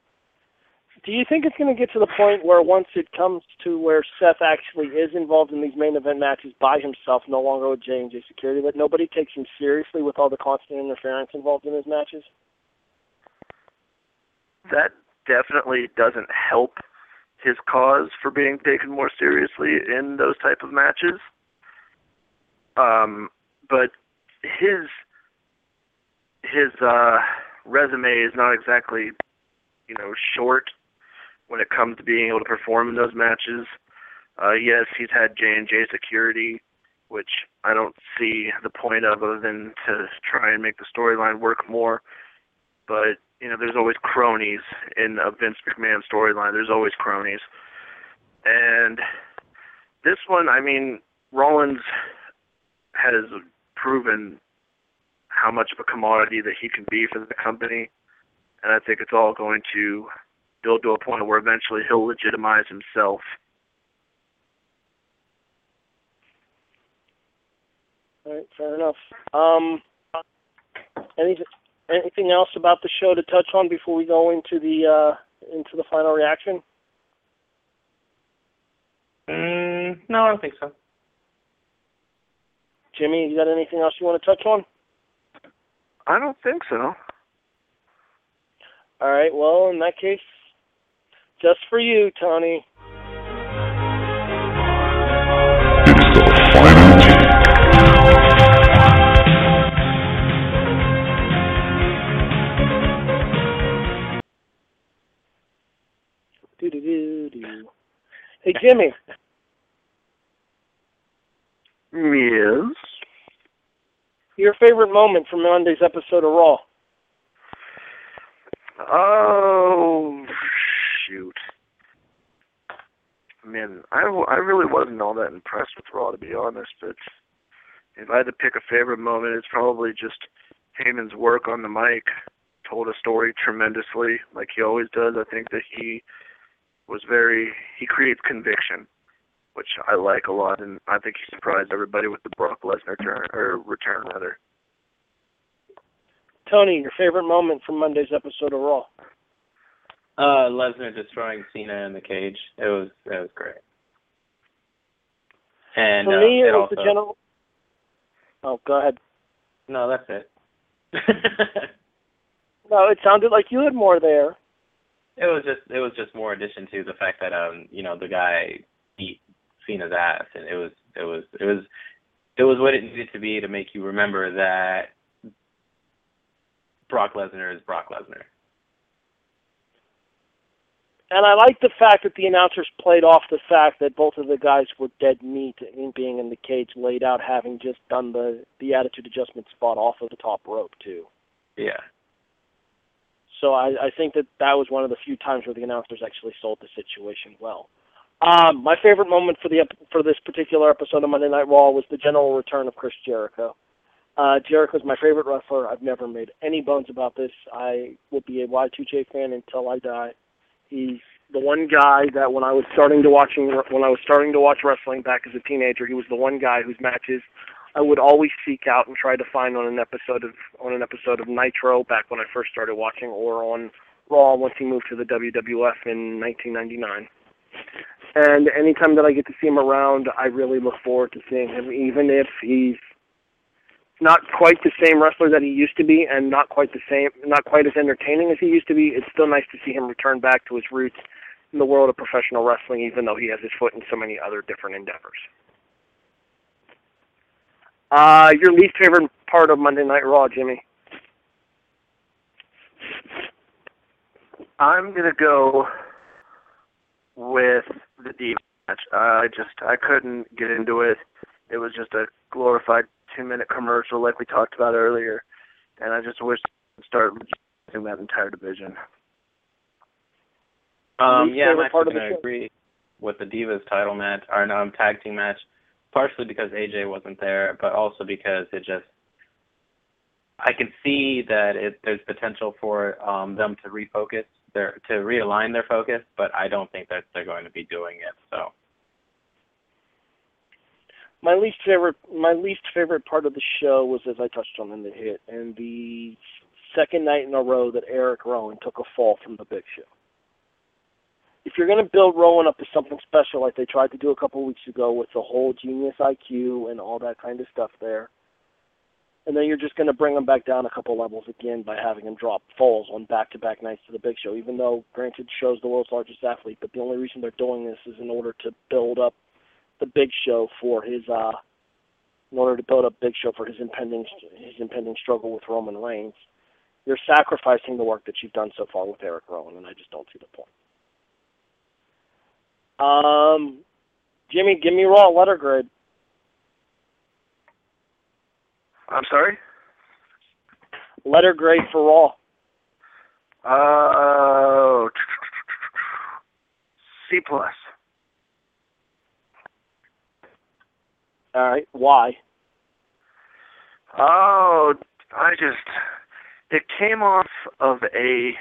do you think it's going to get to the point where once it comes to where Seth actually is involved in these main event matches by himself, no longer with J and J Security, that nobody takes him seriously with all the constant interference involved in his matches? That definitely doesn't help his cause for being taken more seriously in those type of matches. Um, but his his uh, resume is not exactly you know short when it comes to being able to perform in those matches. Uh, yes, he's had J and J security, which I don't see the point of other than to try and make the storyline work more. But you know, there's always cronies in a Vince McMahon storyline. There's always cronies, and this one, I mean, Rollins has proven how much of a commodity that he can be for the company, and I think it's all going to build to a point where eventually he'll legitimize himself. All right, fair enough. Um, anything anything else about the show to touch on before we go into the uh, into the final reaction? Mm, no, I don't think so. Jimmy, you got anything else you want to touch on? I don't think so. All right. Well, in that case, just for you, Tony. Hey, Jimmy. Yes. Your favorite moment from Monday's episode of Raw? Oh shoot. Man, I, I really wasn't all that impressed with Raw to be honest, but if I had to pick a favorite moment, it's probably just Heyman's work on the mic. Told a story tremendously, like he always does. I think that he was very he creates conviction, which I like a lot, and I think he surprised everybody with the Brock Lesnar turn or return rather. Tony, your favorite moment from Monday's episode of Raw? Uh, Lesnar destroying Cena in the cage. It was it was great. And For uh, me, it, it was also, the general. Oh, go ahead. No, that's it. <laughs> No, it sounded like you had more there. It was just it was just more addition to the fact that um you know the guy beat Cena's ass and it was it was it was it was what it needed to be to make you remember that Brock Lesnar is Brock Lesnar. And I like the fact that the announcers played off the fact that both of the guys were dead meat in being in the cage, laid out, having just done the the attitude adjustment spot off of the top rope too. Yeah. So I, I think that that was one of the few times where the announcers actually sold the situation well. Um, my favorite moment for the for this particular episode of Monday Night Raw was the general return of Chris Jericho. Uh, Jericho's my favorite wrestler. I've never made any bones about this. I will be a Y2J fan until I die. He's the one guy that when I was starting to watching when I was starting to watch wrestling back as a teenager, he was the one guy whose matches I would always seek out and try to find on an episode of on an episode of Nitro back when I first started watching, or on Raw once he moved to the WWF in 1999. And anytime that I get to see him around, I really look forward to seeing him, even if he's not quite the same wrestler that he used to be, and not quite the same, not quite as entertaining as he used to be. It's still nice to see him return back to his roots in the world of professional wrestling, even though he has his foot in so many other different endeavors. Uh, your least favorite part of Monday Night Raw, Jimmy? I'm gonna go with the Diva match. I just I couldn't get into it. It was just a glorified two minute commercial like we talked about earlier, and I just wish to start using that entire division. Um, yeah, I'm part actually of the going to agree with the Divas title match, or no, tag team match, partially because AJ wasn't there, but also because it just, I can see that it there's potential for um, them to refocus their to realign their focus, but I don't think that they're going to be doing it. So My least favorite, my least favorite part of the show was, as I touched on in the hit, and the second night in a row that Eric Rowan took a fall from the Big Show. If you're going to build Rowan up to something special like they tried to do a couple weeks ago with the whole genius IQ and all that kind of stuff there, and then you're just going to bring him back down a couple levels again by having him drop falls on back-to-back nights to the Big Show. Even though, granted, Show's the world's largest athlete, but the only reason they're doing this is in order to build up the Big Show for his, uh, in order to build up Big Show for his impending his impending struggle with Roman Reigns. You're sacrificing the work that you've done so far with Eric Rowan, and I just don't see the point. Um, Jimmy, give me Raw letter grade. I'm sorry. Letter grade for Raw. Uh, C plus. All right. Why? Oh, I just it came off of a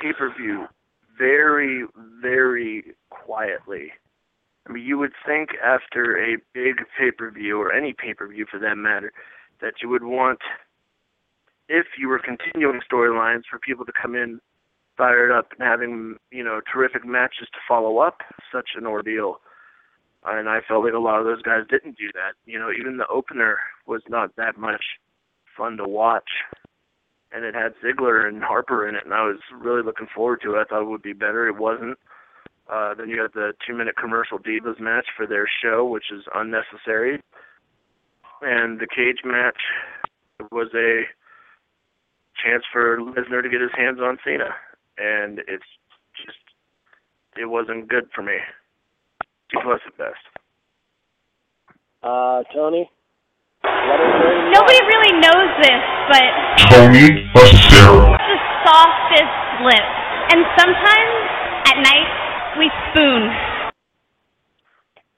pay per view very, very quietly. I mean, you would think after a big pay per view, or any pay per view for that matter, that you would want, if you were continuing storylines, for people to come in fired up and having, you know, terrific matches to follow up such an ordeal. And I felt like a lot of those guys didn't do that. You know, even the opener was not that much fun to watch and it had Ziggler and Harper in it, and I was really looking forward to it. I thought it would be better. It wasn't. Uh, then you got the two-minute commercial Divas match for their show, which is unnecessary, and the cage match was a chance for Lesnar to get his hands on Cena, and it's just it wasn't good for me. Two plus at best. Uh, Tony. Letter grade. and Nobody really knows this, but Tony Basero. the softest lips. And sometimes at night we spoon.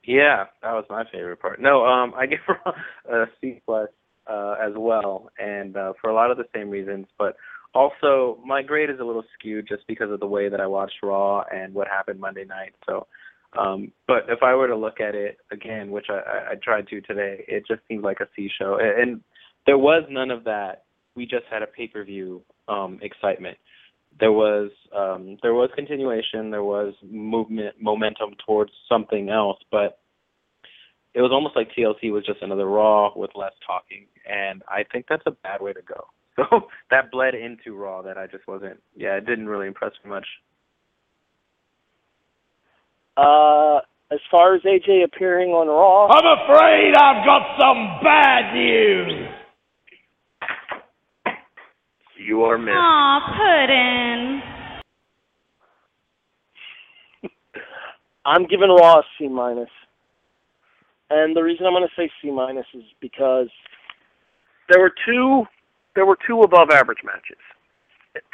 Yeah, that was my favorite part. No, um, I give <laughs> Raw a C plus uh, as well, and uh, for a lot of the same reasons. But also, my grade is a little skewed just because of the way that I watched Raw and what happened Monday night. So, um, but if I were to look at it again, which I, I, tried to today, it just seemed like a C show, and, and there was none of that. We just had a pay per view um, excitement. There was um, there was continuation, there was movement, momentum towards something else, but it was almost like TLC was just another Raw with less talking, and I think that's a bad way to go. <laughs> So that bled into Raw that I just wasn't. Yeah, it didn't really impress me much. Uh, as far as AJ appearing on Raw, I'm afraid I've got some bad news. You are missed. Aw, Puddin'. <laughs> I'm giving Raw a C. And the reason I'm going to say C minus is because there were two there were two above average matches.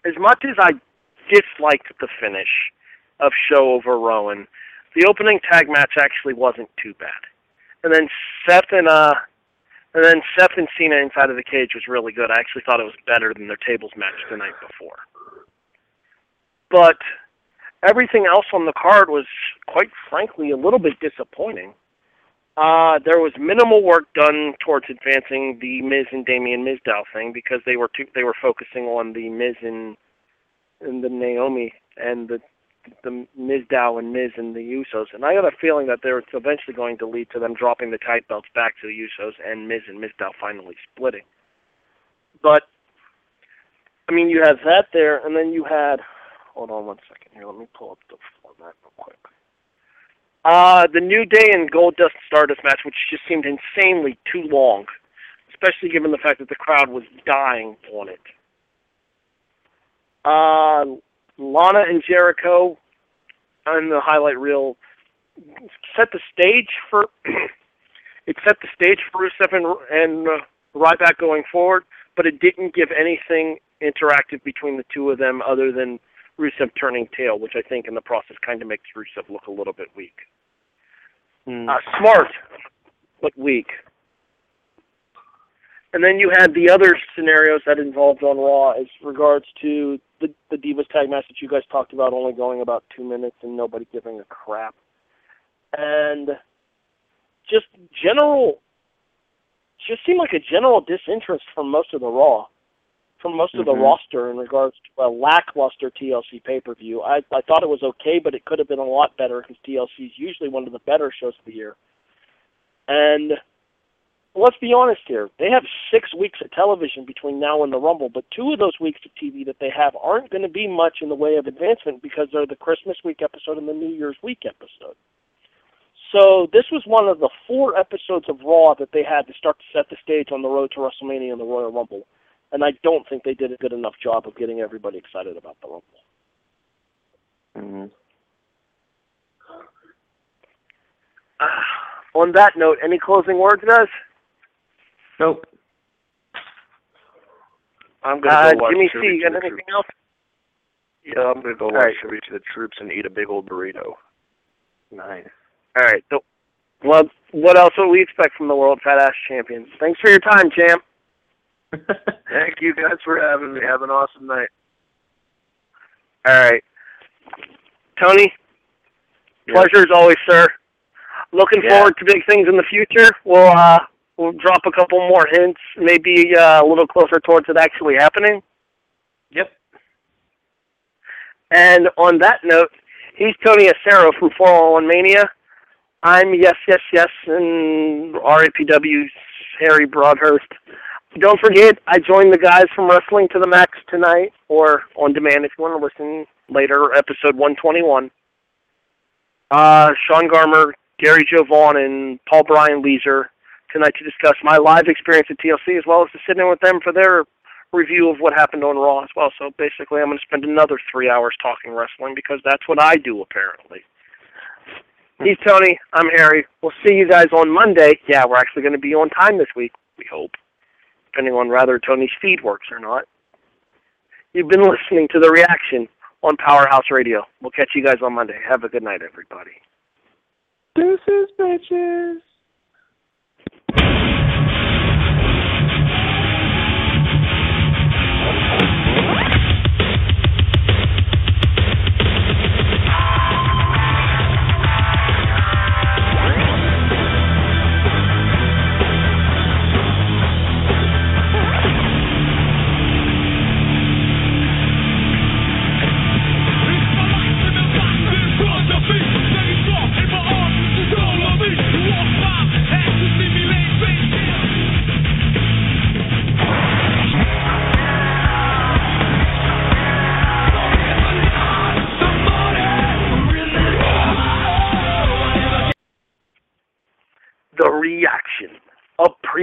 As much as I disliked the finish of Show over Rowan, the opening tag match actually wasn't too bad. And then Seth and uh and then Seth and Cena inside of the cage was really good. I actually thought it was better than their tables match the night before. But everything else on the card was quite frankly a little bit disappointing. Uh, there was minimal work done towards advancing the Miz and Damien Mizdow thing because they were too, they were focusing on the Miz and, and the Naomi and the the Mizdow and Miz and the Usos, and I got a feeling that they're eventually going to lead to them dropping the tight belts back to the Usos and Miz and Mizdow finally splitting. But I mean, you have that there, and then you had. Hold on one second here. Let me pull up the format real quick. Uh, the New Day and Goldust Stardust match, which just seemed insanely too long, especially given the fact that the crowd was dying on it. Uh, Lana and Jericho on the highlight reel set the stage for <clears throat> it set the stage for Rusev and, and uh, Ryback going forward, but it didn't give anything interactive between the two of them other than Rusev turning tail, which I think in the process kind of makes Rusev look a little bit weak. Hmm. Uh, smart, but weak. And then you had the other scenarios that involved on Raw as regards to the Divas tag match that you guys talked about only going about two minutes and nobody giving a crap. And just general just seemed like a general disinterest from most of the Raw from most of the Mhm. roster in regards to a lackluster TLC pay per view. I I thought it was okay, but it could have been a lot better because TLC is usually one of the better shows of the year. And let's be honest here, they have six weeks of television between now and the Rumble, but two of those weeks of TV that they have aren't going to be much in the way of advancement because they're the Christmas week episode and the New Year's week episode. So this was one of the four episodes of Raw that they had to start to set the stage on the road to WrestleMania and the Royal Rumble. And I don't think they did a good enough job of getting everybody excited about the Rumble. hmm <sighs> on that note, any closing words, guys? Nope. I'm gonna Uh, go watch Jimmy Tribute C, you to got the anything Troops. else? Yeah, I'm gonna go watch right. Tribute to the Troops and eat a big old burrito. Nice. All right. So, well, what else would we expect from the World Fat Ass Champion? Thanks for your time, champ. <laughs> Thank you guys for having me. Have an awesome night. All right. Tony, Yeah. pleasure as always, sir. Looking Yeah. forward to big things in the future. We'll uh we'll drop a couple more hints, maybe uh, a little closer towards it actually happening. Yep. And on that note, he's Tony Acero from 411 Mania. I'm Yes, Yes, Yes, and RAPW's Harry Broadhurst. Don't forget, I joined the guys from Wrestling to the Max tonight, or on demand if you want to listen later, episode 121. Uh, Sean Garmer, Gary Joe Vaughn, and Paul Brian Leeser tonight to discuss my live experience at TLC as well as to sit in with them for their review of what happened on Raw as well. So basically, I'm going to spend another three hours talking wrestling because that's what I do apparently. Hmm. He's Tony. I'm Harry. We'll see you guys on Monday. Yeah, we're actually going to be on time this week. We hope, depending on whether Tony's feed works or not. You've been listening to the reaction on Powerhouse Radio. We'll catch you guys on Monday. Have a good night, everybody. Deuces, bitches. The reaction, a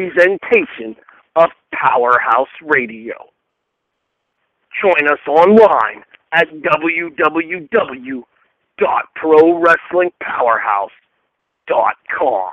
presentation of Powerhouse Radio. Join us online at www.prowrestlingpowerhouse.com.